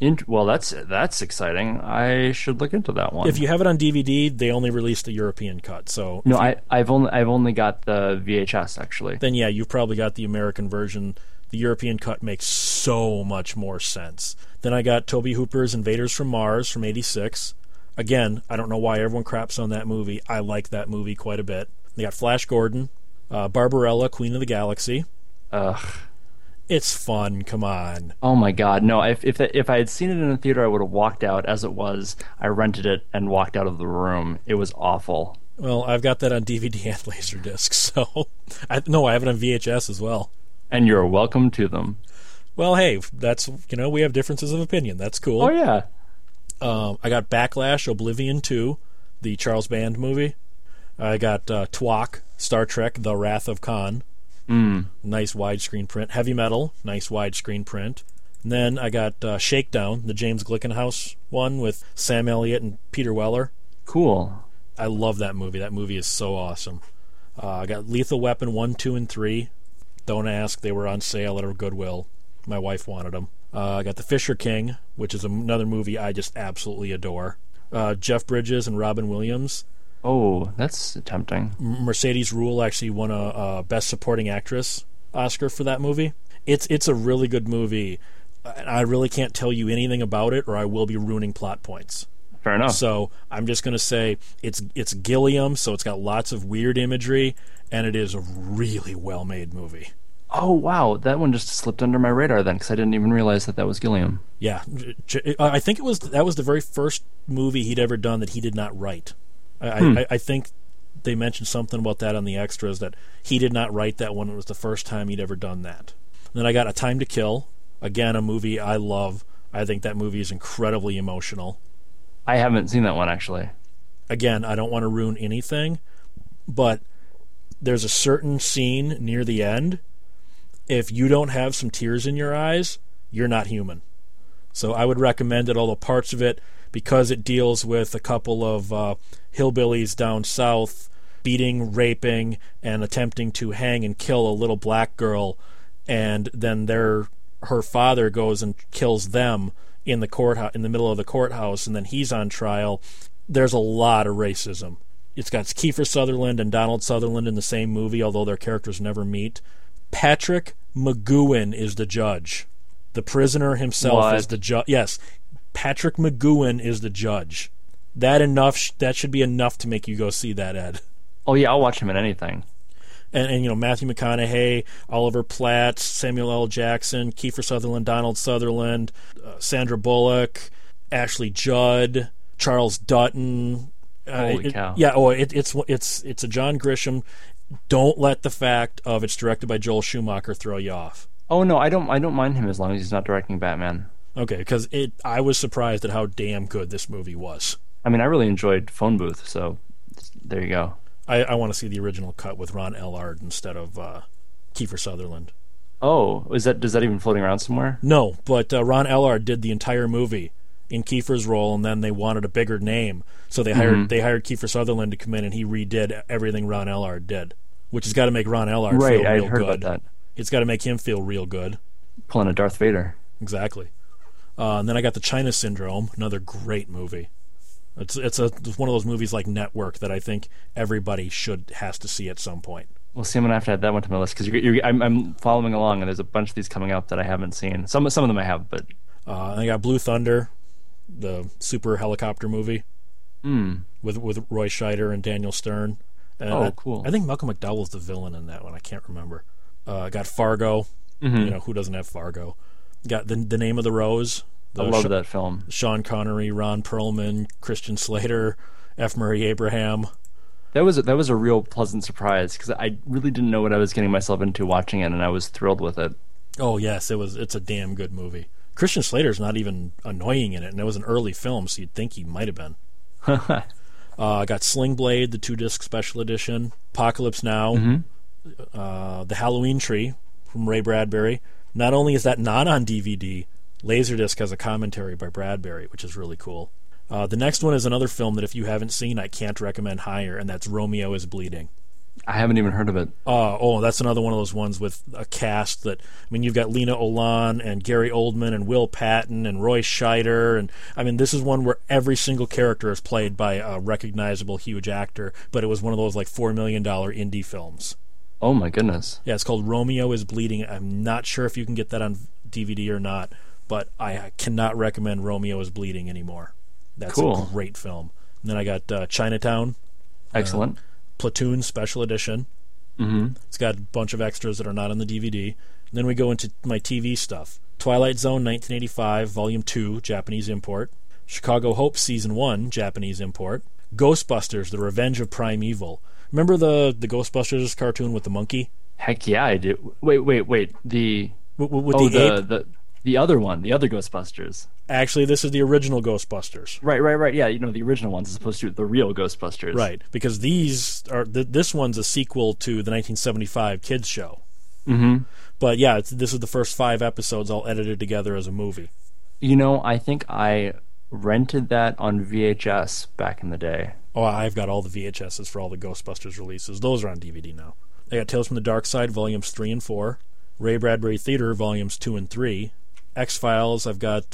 Speaker 2: Int- well, that's that's exciting. I should look into that one.
Speaker 1: If you have it on DVD, they only released the European cut. So
Speaker 2: no,
Speaker 1: you-
Speaker 2: I I've only I've only got the VHS actually.
Speaker 1: then yeah, you've probably got the American version. The European cut makes so much more sense. Then I got Tobe Hooper's Invaders from Mars from '86. Again, I don't know why everyone craps on that movie. I like that movie quite a bit. They got Flash Gordon, uh, Barbarella, Queen of the Galaxy.
Speaker 2: Ugh.
Speaker 1: It's fun. Come on.
Speaker 2: Oh my god, no! If if if I had seen it in a theater, I would have walked out as it was. I rented it and walked out of the room. It was awful.
Speaker 1: Well, I've got that on DVD and Laserdisc, so I, no, I have it on VHS as well.
Speaker 2: And you're welcome to them.
Speaker 1: Well, hey, that's you know we have differences of opinion. That's cool.
Speaker 2: Oh yeah.
Speaker 1: Um, I got Backlash, Oblivion Two, the Charles Band movie. I got uh, Twok, Star Trek: The Wrath of Khan.
Speaker 2: Mm.
Speaker 1: Nice widescreen print. Heavy Metal, nice widescreen print. And then I got uh, Shakedown, the James Glickenhaus one with Sam Elliott and Peter Weller.
Speaker 2: Cool.
Speaker 1: I love that movie. That movie is so awesome. Uh, I got Lethal Weapon 1, 2, and 3. Don't ask. They were on sale at a Goodwill. My wife wanted them. Uh, I got The Fisher King, which is another movie I just absolutely adore. Uh, Jeff Bridges and Robin Williams.
Speaker 2: Oh, that's tempting.
Speaker 1: Mercedes Ruehl actually won a, a Best Supporting Actress Oscar for that movie. It's it's a really good movie. I really can't tell you anything about it, or I will be ruining plot points.
Speaker 2: Fair enough.
Speaker 1: So I'm just going to say it's it's Gilliam, so it's got lots of weird imagery, and it is a really well made movie.
Speaker 2: Oh wow, that one just slipped under my radar then because I didn't even realize that that was Gilliam.
Speaker 1: Yeah, I think it was that was the very first movie he'd ever done that he did not write. I, hmm. I, I think they mentioned something about that on the extras that he did not write that one. It was the first time he'd ever done that. And then I got A Time to Kill, again a movie I love. I think that movie is incredibly emotional.
Speaker 2: I haven't seen that one actually.
Speaker 1: Again, I don't want to ruin anything, but there's a certain scene near the end. If you don't have some tears in your eyes, you're not human. So I would recommend it, although parts of it, because it deals with a couple of uh, hillbillies down south beating, raping, and attempting to hang and kill a little black girl, and then their her father goes and kills them in the courthouse in the middle of the courthouse, and then he's on trial. There's a lot of racism. It's got Kiefer Sutherland and Donald Sutherland in the same movie, although their characters never meet. Patrick McGoohan is the judge. The prisoner himself
Speaker 2: what?
Speaker 1: is the judge. Yes, Patrick McGoohan is the judge. That enough. That should be enough to make you go see that, Ed.
Speaker 2: Oh yeah, I'll watch him in anything
Speaker 1: and, and you know Matthew McConaughey, Oliver Platt, Samuel L. Jackson, Kiefer Sutherland, Donald Sutherland, uh, Sandra Bullock, Ashley Judd, Charles Dutton.
Speaker 2: Uh, Holy
Speaker 1: it,
Speaker 2: cow!
Speaker 1: Yeah, oh, it, it's it's it's a John Grisham. Don't let the fact of it's directed by Joel Schumacher throw you off.
Speaker 2: Oh no, I don't. I don't mind him as long as he's not directing Batman.
Speaker 1: Okay, because it. I was surprised at how damn good this movie was.
Speaker 2: I mean, I really enjoyed Phone Booth, so there you go.
Speaker 1: I, I want to see the original cut with Ron Eldard instead of uh, Kiefer Sutherland.
Speaker 2: Oh, is that does that even floating around somewhere?
Speaker 1: No, but uh, Ron Eldard did the entire movie in Kiefer's role, and then they wanted a bigger name, so they hired mm-hmm. they hired Kiefer Sutherland to come in, and he redid everything Ron Eldard did, which has got to make Ron Eldard
Speaker 2: right,
Speaker 1: feel
Speaker 2: I
Speaker 1: real
Speaker 2: heard
Speaker 1: good.
Speaker 2: About that.
Speaker 1: It's got to make him feel real good.
Speaker 2: Pulling a Darth Vader.
Speaker 1: Exactly. Uh, and then I got the China Syndrome, another great movie. It's it's a it's one of those movies like Network that I think everybody should has to see at some point.
Speaker 2: Well, see, I'm gonna have to add that one to my list because you're, you're, I'm, I'm, following along, and there's a bunch of these coming up that I haven't seen. Some some of them I have, but
Speaker 1: uh, I got Blue Thunder, the super helicopter movie
Speaker 2: mm.
Speaker 1: with with Roy Scheider and Daniel Stern.
Speaker 2: And oh, cool!
Speaker 1: I think Malcolm McDowell's the villain in that one. I can't remember. Uh, got Fargo.
Speaker 2: Mm-hmm.
Speaker 1: You know who doesn't have Fargo? Got the the name of the rose The
Speaker 2: I love that film.
Speaker 1: Sean Connery, Ron Perlman, Christian Slater, F. Murray Abraham.
Speaker 2: That was a, that was a real pleasant surprise because I really didn't know what I was getting myself into watching it, and I was thrilled with it.
Speaker 1: Oh yes, it was. It's a damn good movie. Christian Slater's not even annoying in it, and it was an early film, so you'd think he might have been. uh, I got Sling Blade, the two disc special edition, Apocalypse Now,
Speaker 2: mm-hmm.
Speaker 1: uh, the Halloween Tree from Ray Bradbury. Not only is that not on DVD, Laserdisc has a commentary by Bradbury, which is really cool. Uh, the next one is another film that if you haven't seen, I can't recommend higher, and that's Romeo is Bleeding.
Speaker 2: I haven't even heard of it.
Speaker 1: Uh, oh, that's another one of those ones with a cast that I mean, you've got Lena Olin and Gary Oldman and Will Patton and Roy Scheider, and I mean, this is one where every single character is played by a recognizable, huge actor. But it was one of those like four million dollar indie films.
Speaker 2: Oh my goodness!
Speaker 1: Yeah, it's called Romeo is Bleeding. I'm not sure if you can get that on DVD or not, but I cannot recommend Romeo is Bleeding anymore. That's
Speaker 2: cool.
Speaker 1: a great film. And then I got uh, Chinatown.
Speaker 2: Uh, Excellent.
Speaker 1: Uh, Platoon Special Edition.
Speaker 2: Mm-hmm.
Speaker 1: It's got a bunch of extras that are not on the DVD. And then we go into my TV stuff. Twilight Zone 1985, Volume 2, Japanese import. Chicago Hope Season 1, Japanese import. Ghostbusters: The Revenge of Prime Evil. Remember the the Ghostbusters cartoon with the monkey?
Speaker 2: Heck yeah, I do. Wait, wait, wait. The
Speaker 1: with, with
Speaker 2: oh,
Speaker 1: the,
Speaker 2: the, the the other one, the other Ghostbusters.
Speaker 1: Actually, this is the original Ghostbusters.
Speaker 2: Right, right, right. Yeah, you know the original ones as opposed to the real Ghostbusters.
Speaker 1: Right, because these are th- this one's a sequel to the 1975 kids show.
Speaker 2: Mm-hmm.
Speaker 1: But yeah, it's, this is the first five episodes all edited together as a movie.
Speaker 2: You know, I think I rented that on VHS back in the day.
Speaker 1: Oh, I've got all the VHSs for all the Ghostbusters releases. Those are on DVD now. I got Tales from the Dark Side, volumes three and four. Ray Bradbury Theater, volumes two and three. X Files, I've got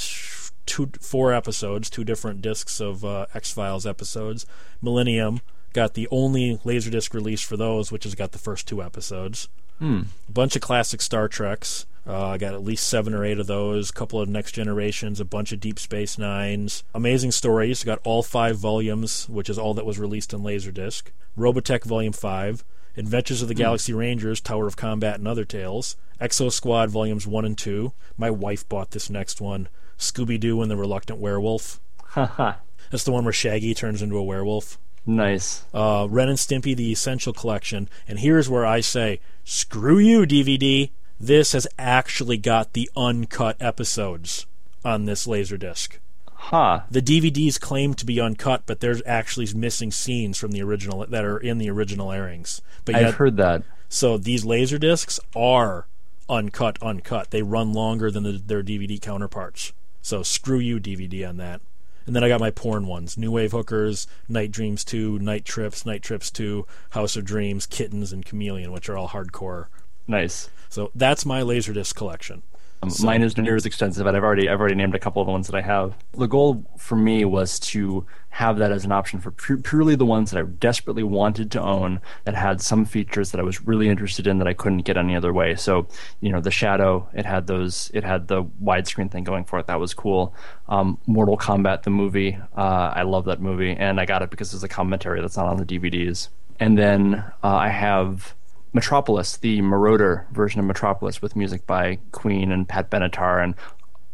Speaker 1: two, four episodes, two different discs of uh, X Files episodes. Millennium, got the only Laserdisc release for those, which has got the first two episodes.
Speaker 2: Hmm.
Speaker 1: A bunch of classic Star Treks. Uh, I got at least seven or eight of those. A couple of Next Generations, a bunch of Deep Space Nines. Amazing Stories. Got all five volumes, which is all that was released on Laserdisc. Robotech Volume 5. Adventures of the Galaxy Rangers, Tower of Combat, and Other Tales. Exo Squad Volumes 1 and 2. My wife bought this next one. Scooby Doo and the Reluctant Werewolf.
Speaker 2: Haha.
Speaker 1: That's the one where Shaggy turns into a werewolf.
Speaker 2: nice.
Speaker 1: Uh, Ren and Stimpy, the Essential Collection. And here's where I say, screw you, DVD. This has actually got the uncut episodes on this Laserdisc.
Speaker 2: Huh.
Speaker 1: The DVDs claim to be uncut, but there's actually missing scenes from the original that are in the original airings. But yet, I've
Speaker 2: heard that.
Speaker 1: so these Laserdiscs are uncut, uncut. They run longer than the, their DVD counterparts. So screw you, DVD, on that. And then I got my porn ones: New Wave Hookers, Night Dreams 2, Night Trips, Night Trips 2, House of Dreams, Kittens, and Chameleon, which are all hardcore.
Speaker 2: Nice.
Speaker 1: So that's my Laserdisc collection.
Speaker 2: Um, Mine is near as extensive, but I've already I've already named a couple of the ones that I have. The goal for me was to have that as an option for pu- purely the ones that I desperately wanted to own that had some features that I was really interested in that I couldn't get any other way. So, you know, the Shadow, it had those, it had the widescreen thing going for it. That was cool. Um, Mortal Kombat, the movie, uh, I love that movie, and I got it because there's a commentary that's not on the DVDs. And then uh, I have Metropolis, the Moroder version of Metropolis with music by Queen and Pat Benatar and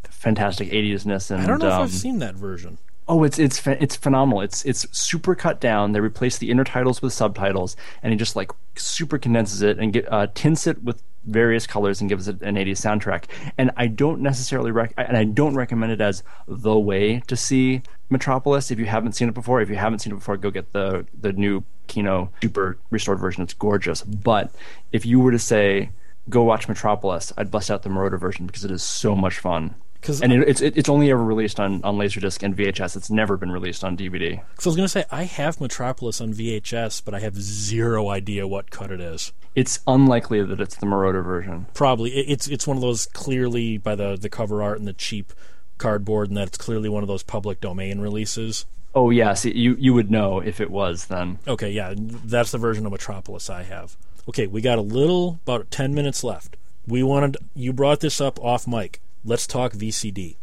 Speaker 2: fantastic 80s-ness and
Speaker 1: I don't know if
Speaker 2: um,
Speaker 1: I've seen that version.
Speaker 2: Oh, it's it's it's phenomenal. It's it's super cut down. They replace the intertitles with subtitles, and he just like super condenses it and get, uh, tints it with various colors and gives it an 80s soundtrack. And I don't necessarily rec- and I don't recommend it as the way to see Metropolis if you haven't seen it before. If you haven't seen it before, go get the the new Kino super restored version. It's gorgeous. But if you were to say go watch Metropolis, I'd bust out the Moroder version because it is so much fun.
Speaker 1: 'Cause-
Speaker 2: and it, it's it, it's only ever released on, on Laserdisc and VHS. It's never been released on DVD.
Speaker 1: So I was going to say I have Metropolis on VHS, but I have zero idea what cut it is.
Speaker 2: It's unlikely that it's the Moroder version.
Speaker 1: Probably it- it's it's one of those clearly by the the cover art and the cheap cardboard, and that it's clearly one of those public domain releases.
Speaker 2: Oh yes, you you would know if it was then.
Speaker 1: Okay, yeah, that's the version of Metropolis I have. Okay, we got a little about ten minutes left. We wanted you brought this up off mic. Let's talk VCD.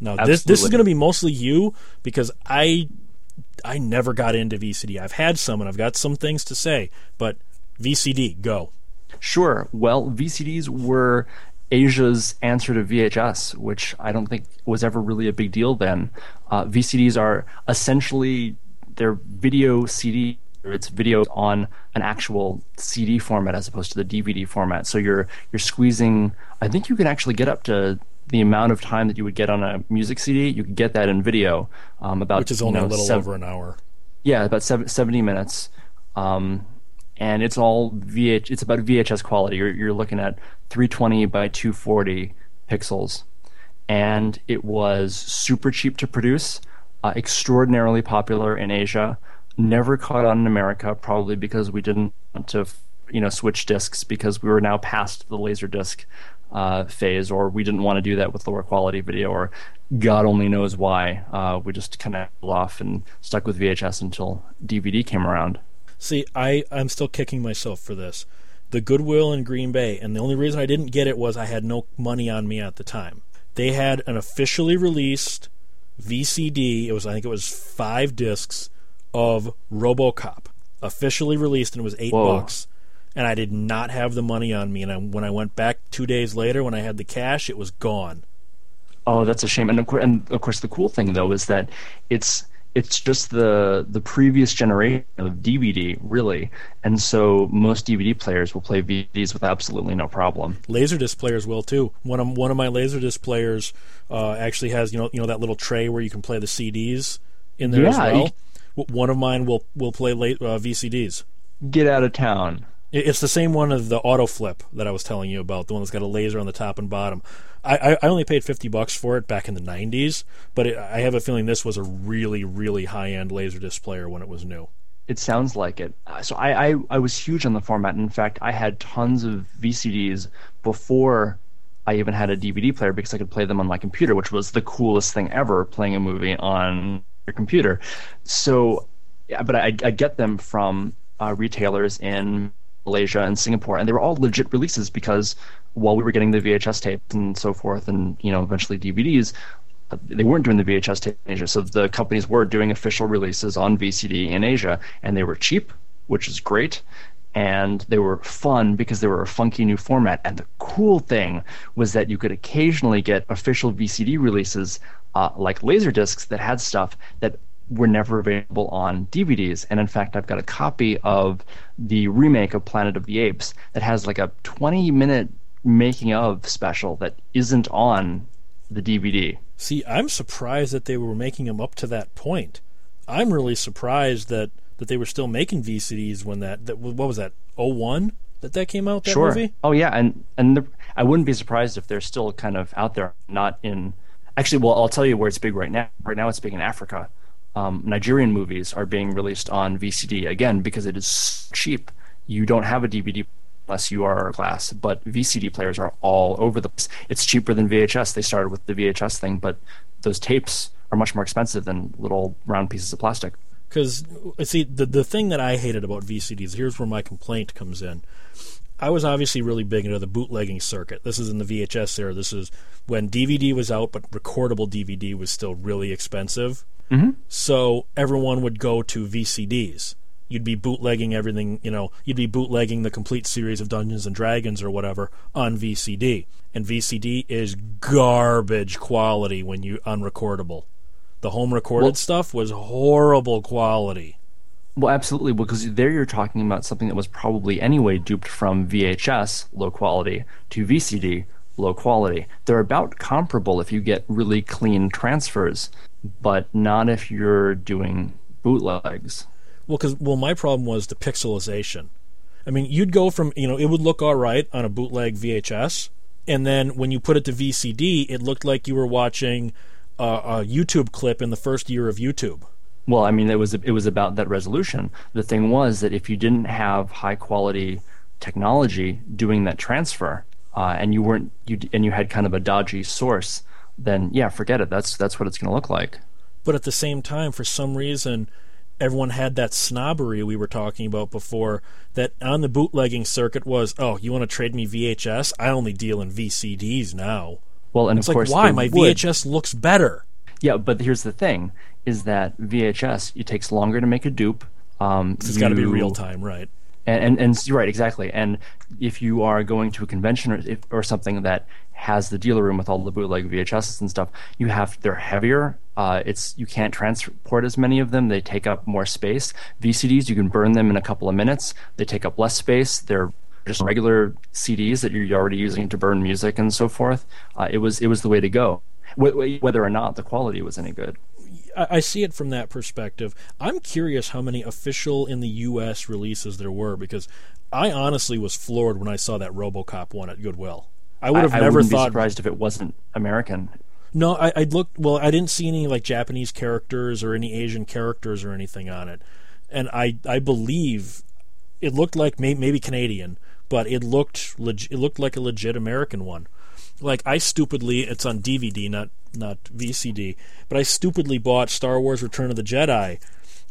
Speaker 1: Now this this is going to be mostly you because I I never got into VCD. I've had some and I've got some things to say, but VCD go.
Speaker 2: Sure. Well, VCDs were Asia's answer to VHS, which I don't think was ever really a big deal then. Uh, VCDs are essentially they're video CD. It's video on an actual CD format as opposed to the DVD format. So you're you're squeezing. I think you can actually get up to the amount of time that you would get on a music CD. You could get that in video. Um, about
Speaker 1: Which is
Speaker 2: you
Speaker 1: only
Speaker 2: know,
Speaker 1: a little over an hour.
Speaker 2: yeah, about seven, 70 minutes. Um, and it's all VH. It's about VHS quality. You're, you're looking at 320 by 240 pixels, and it was super cheap to produce, uh, extraordinarily popular in Asia. Never caught on in America, probably because we didn't want to, you know, switch discs because we were now past the laser disc uh, phase, or we didn't want to do that with lower quality video, or God only knows why. Uh, we just kind of off and stuck with VHS until DVD came around.
Speaker 1: See, I, I'm still kicking myself for this. The Goodwill in Green Bay, and the only reason I didn't get it was I had no money on me at the time. They had an officially released VCD. It was, I think it was five discs of RoboCop, officially released, and it was eight
Speaker 2: Whoa.
Speaker 1: bucks. And I did not have the money on me. And I, when I went back two days later, when I had the cash, it was gone.
Speaker 2: Oh, that's a shame. And of course, and of course, the cool thing though is that it's it's just the the previous generation of DVD, really, and so most DVD players will play VCDs with absolutely no problem.
Speaker 1: Laserdisc players will too. One of one of my Laserdisc players uh, actually has you know you know that little tray where you can play the CDs in there
Speaker 2: Yeah,
Speaker 1: as well.
Speaker 2: you-
Speaker 1: One of mine will will play late, uh, VCDs.
Speaker 2: Get out of town.
Speaker 1: It's the same one as the auto flip that I was telling you about, the one that's got a laser on the top and bottom. I, I, only paid fifty bucks for it back in the '90s, but it, I have a feeling this was a really, really high-end laserdisc player when it was new.
Speaker 2: It sounds like it. Uh, So I, I, I was huge on the format. In fact, I had tons of VCDs before I even had a DVD player because I could play them on my computer, which was the coolest thing ever, playing a movie on your computer. So, but I, I get them from uh, retailers in Malaysia and Singapore, and they were all legit releases because while we were getting the VHS tapes and so forth, and you know eventually DVDs, they weren't doing the VHS tape in Asia. So the companies were doing official releases on VCD in Asia, and they were cheap, which is great. And they were fun because they were a funky new format. And the cool thing was that you could occasionally get official VCD releases uh, like Laserdiscs that had stuff that were never available on DVDs. And in fact, I've got a copy of the remake of Planet of the Apes that has like a 20 minute making of special that isn't on the DVD.
Speaker 1: See, I'm surprised that they were making them up to that point. I'm really surprised that, that they were still making VCDs when that, that what was that 01 that that came out that
Speaker 2: sure.
Speaker 1: movie?
Speaker 2: Oh yeah, and and the, I wouldn't be surprised if they're still kind of out there, not in. Actually, well, I'll tell you where it's big right now. Right now, it's big in Africa. Um, Nigerian movies are being released on VCD again because it is cheap. You don't have a DVD unless you are a class, but VCD players are all over the place. It's cheaper than VHS. They started with the VHS thing, but those tapes are much more expensive than little round pieces of plastic.
Speaker 1: Because see, the the thing that I hated about VCDs, here's where my complaint comes in. I was obviously really big into the bootlegging circuit. This is in the VHS era. This is when DVD was out, but recordable DVD was still really expensive.
Speaker 2: Mm-hmm.
Speaker 1: So everyone would go to VCDs. You'd be bootlegging everything, you know, you'd be bootlegging the complete series of Dungeons and Dragons or whatever on VCD. And VCD is garbage quality when you unrecordable. The home recorded
Speaker 2: Well-
Speaker 1: stuff was horrible quality.
Speaker 2: Well, absolutely, because there you're talking about something that was probably anyway duped from VHS, low quality, to VCD, low quality. They're about comparable if you get really clean transfers, but not if you're doing bootlegs.
Speaker 1: Well, because well, my problem was the pixelization. I mean, you'd go from you know it would look all right on a bootleg VHS, and then when you put it to VCD, it looked like you were watching a, a YouTube clip in the first year of YouTube.
Speaker 2: Well, I mean, it was it was about that resolution. The thing was that if you didn't have high quality technology doing that transfer, uh, and you weren't you and you had kind of a dodgy source, then yeah, forget it. That's that's what it's going to look like.
Speaker 1: But at the same time, for some reason, everyone had that snobbery we were talking about before. That on the bootlegging circuit was, oh, you want to trade me VHS? I only deal in VCDs now.
Speaker 2: Well, and
Speaker 1: It's
Speaker 2: of
Speaker 1: like,
Speaker 2: course,
Speaker 1: why? My
Speaker 2: would-
Speaker 1: VHS looks better.
Speaker 2: Yeah, but here's the thing: is that VHS it takes longer to make a dupe. Um,
Speaker 1: It's got to be real time, right?
Speaker 2: And, and and you're right exactly. And if you are going to a convention or if, or something that has the dealer room with all the bootleg VHSs and stuff you have they're heavier. Uh, it's you can't transport as many of them. They take up more space. VCDs you can burn them in a couple of minutes. They take up less space. They're just regular CDs that you're already using to burn music and so forth. Uh, it was it was the way to go wh- wh- whether or not the quality was any good
Speaker 1: I, I see it from that perspective. I'm curious how many official in the U.S. releases there were because I honestly was floored when I saw that RoboCop one at Goodwill. I would have
Speaker 2: I, I
Speaker 1: never
Speaker 2: be
Speaker 1: thought.
Speaker 2: surprised if it wasn't American
Speaker 1: No, I, I looked. Well, I didn't see any like Japanese characters or any Asian characters or anything on it, and I I believe it looked like may, maybe Canadian, but it looked leg, it looked like a legit American one. Like I stupidly, it's on DVD, not not VCD, but I stupidly bought Star Wars: Return of the Jedi,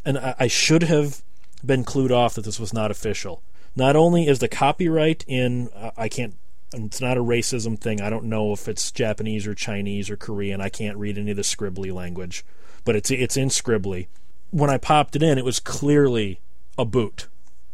Speaker 1: and I, I should have been clued off that this was not official. Not only is the copyright in, uh, I can't it's not a racism thing. I don't know if it's Japanese or Chinese or Korean. I can't read any of the scribbly language, but it's it's in scribbly. When I popped it in, it was clearly a boot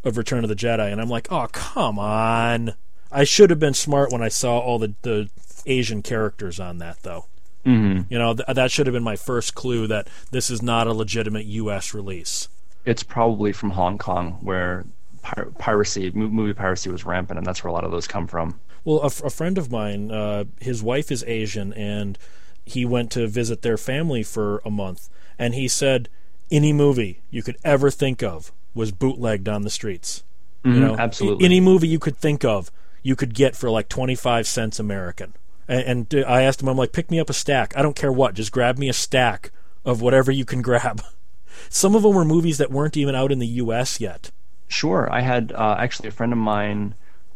Speaker 1: of Return of the Jedi, and I'm like, oh come on! I should have been smart when I saw all the the Asian characters on that, though.
Speaker 2: hmm
Speaker 1: You know, th- that should have been my first clue that this is not a legitimate U.S. release.
Speaker 2: It's probably from Hong Kong, where pir- piracy, mo- movie piracy, was rampant, and that's where a lot of those come from.
Speaker 1: Well, a, f- a friend of mine, uh, his wife is Asian, and he went to visit their family for a month, and he said any movie you could ever think of was bootlegged on the streets. You
Speaker 2: Mhm,
Speaker 1: know,
Speaker 2: absolutely.
Speaker 1: any movie you could think of, you could get for like twenty five cents American. And, and I asked him, I'm like, pick me up a stack. I don't care what, just grab me a stack of whatever you can grab. Some of them were movies that weren't even out in the U.S. yet.
Speaker 2: Sure, I had uh, actually a friend of mine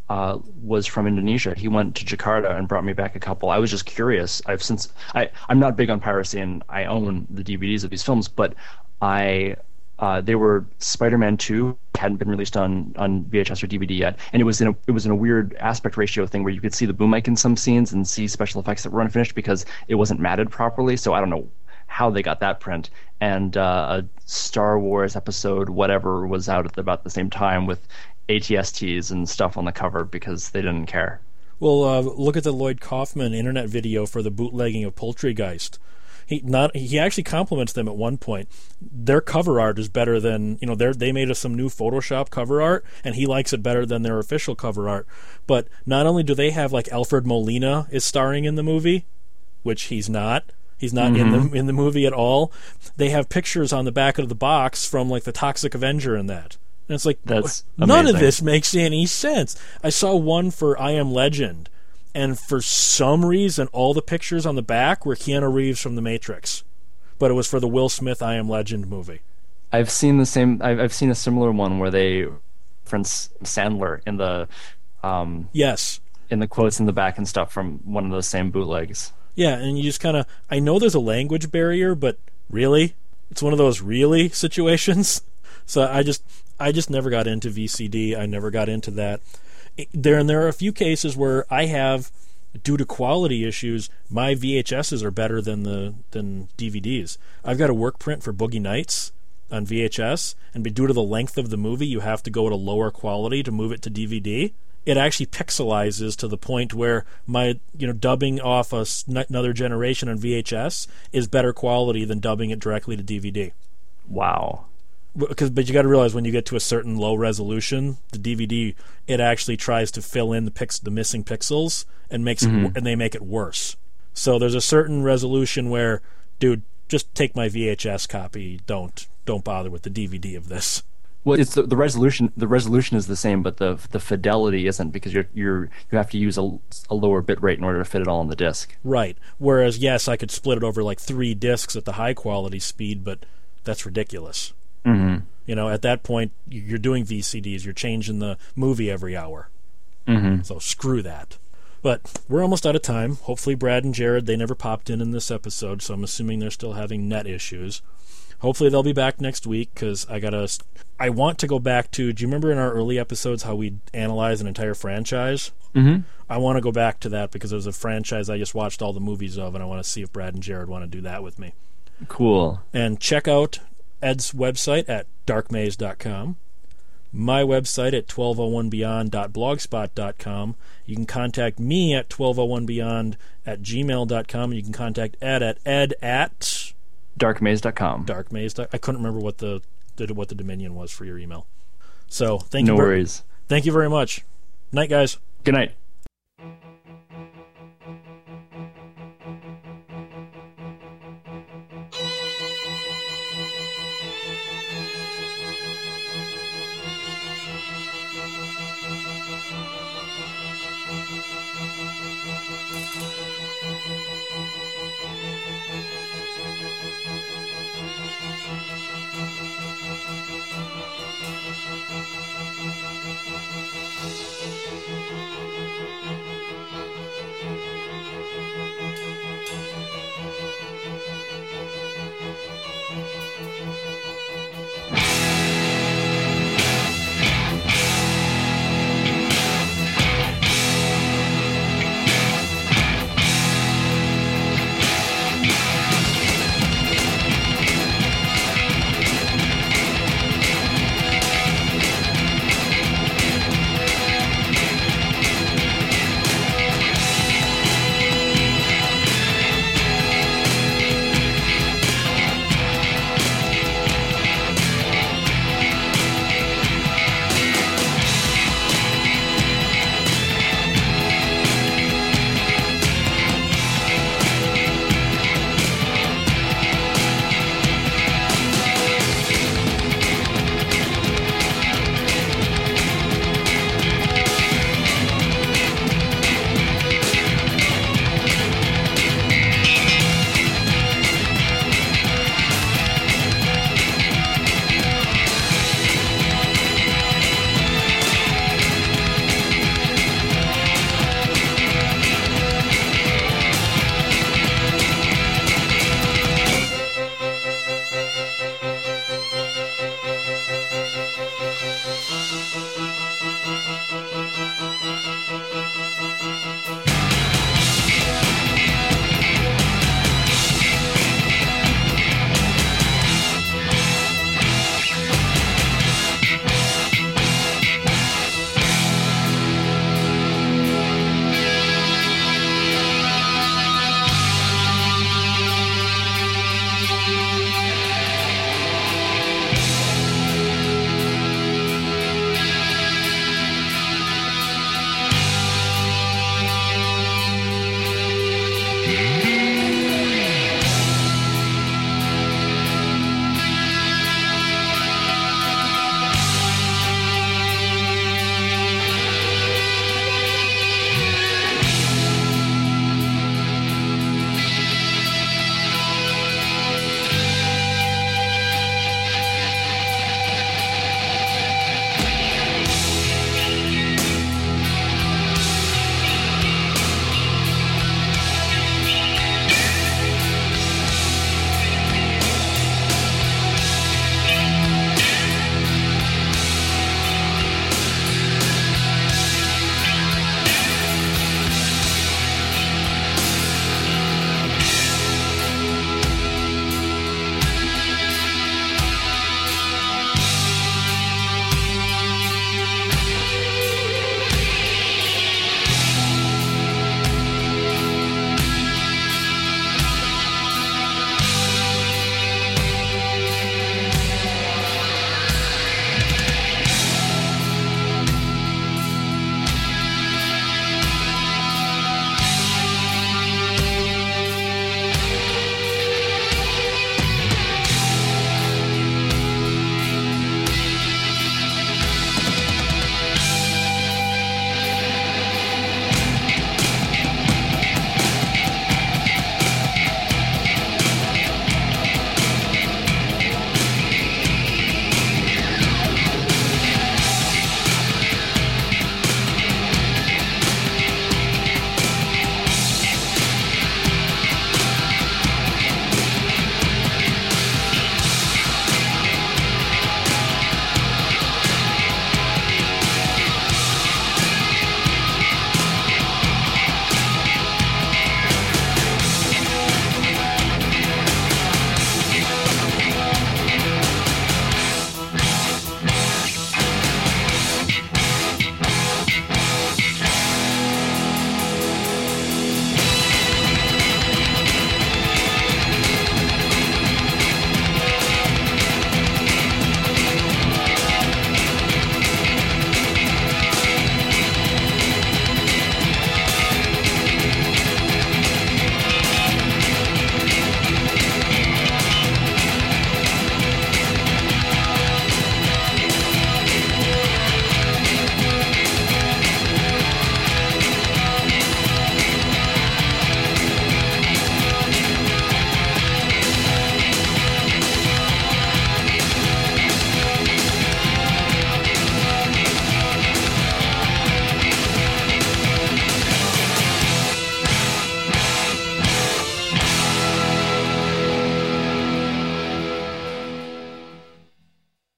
Speaker 2: uh, was from Indonesia. He went to Jakarta and brought me back a couple. I was just curious. I've since I I'm not big on piracy and I own the DVDs of these films, but I uh, they were Spider-Man 2 hadn't been released on, on VHS or DVD yet, and it was in a it was in a weird aspect ratio thing where you could see the boom mic in some scenes and see special effects that were unfinished because it wasn't matted properly. So I don't know how they got that print. And uh, a Star Wars episode, whatever, was out at about the same time with ATSTs and stuff on the cover because they didn't care.
Speaker 1: Well, uh, look at the Lloyd Kaufman internet video for the bootlegging of Poultrygeist. He not he actually compliments them at one point. Their cover art is better than you know. They they made us some new Photoshop cover art, and he likes it better than their official cover art. But not only do they have like Alfred Molina is starring in the movie, which he's not. He's not in the mm-hmm. in the movie at all. They have pictures on the back of the box from like the Toxic Avenger and that. And it's like
Speaker 2: That's
Speaker 1: none of this makes any sense. I saw one for I Am Legend, and for some reason, all the pictures on the back were Keanu Reeves from The Matrix, but it was for the Will Smith I Am Legend movie.
Speaker 2: I've seen the same. I've, I've seen a similar one where they reference Sandler in the um,
Speaker 1: Yes,
Speaker 2: in the quotes in the back and stuff from one of those same bootlegs.
Speaker 1: yeah, and you just kind of I know there's a language barrier, but really, it's one of those really situations. So I just I just never got into VCD. I never got into that. There and there are a few cases where I have, due to quality issues, my VHSs are better than the than DVDs. I've got a work print for Boogie Nights on VHS, and due to the length of the movie, you have to go at a lower quality to move it to DVD. It actually pixelizes to the point where my you know dubbing off a, another generation on VHS is better quality than dubbing it directly to DVD
Speaker 2: Wow.
Speaker 1: Because but you got to realize when you get to a certain low resolution, the DVD it actually tries to fill in the pix the missing pixels and makes it, mm-hmm. and they make it worse. So there's a certain resolution where, dude, just take my VHS copy. Don't don't bother with the DVD of this.
Speaker 2: Well, it's the, the resolution. The resolution is the same, but the the fidelity isn't because you're you're you have to use a, a lower bit rate in order to fit it all on the disc.
Speaker 1: Right. Whereas yes, I could split it over like three discs at the high quality speed, but that's ridiculous.
Speaker 2: Mm-hmm.
Speaker 1: You know, at that point, you're doing VCDs. You're changing the movie every hour.
Speaker 2: Mm-hmm.
Speaker 1: So screw that. But we're almost out of time. Hopefully, Brad and Jared they never popped in in this episode, so I'm assuming they're still having net issues. Hopefully, they'll be back next week because I gotta. I want to go back to. Do you remember in our early episodes how we analyze an entire franchise?
Speaker 2: Mm-hmm.
Speaker 1: I want to go back to that because it was a franchise I just watched all the movies of, and I want to see if Brad and Jared want to do that with me.
Speaker 2: Cool.
Speaker 1: And check out Ed's website at darkmaze.com. My website at 1201beyond.blogspot.com. You can contact me at 1201beyond at gmail.com. You can contact Ed at ed at
Speaker 2: Darkmaze.com.
Speaker 1: darkmaze. I couldn't remember what the, the what the dominion was for your email. So thank
Speaker 2: No
Speaker 1: you. ver-
Speaker 2: worries.
Speaker 1: Thank you very much. Night, guys.
Speaker 2: Good night.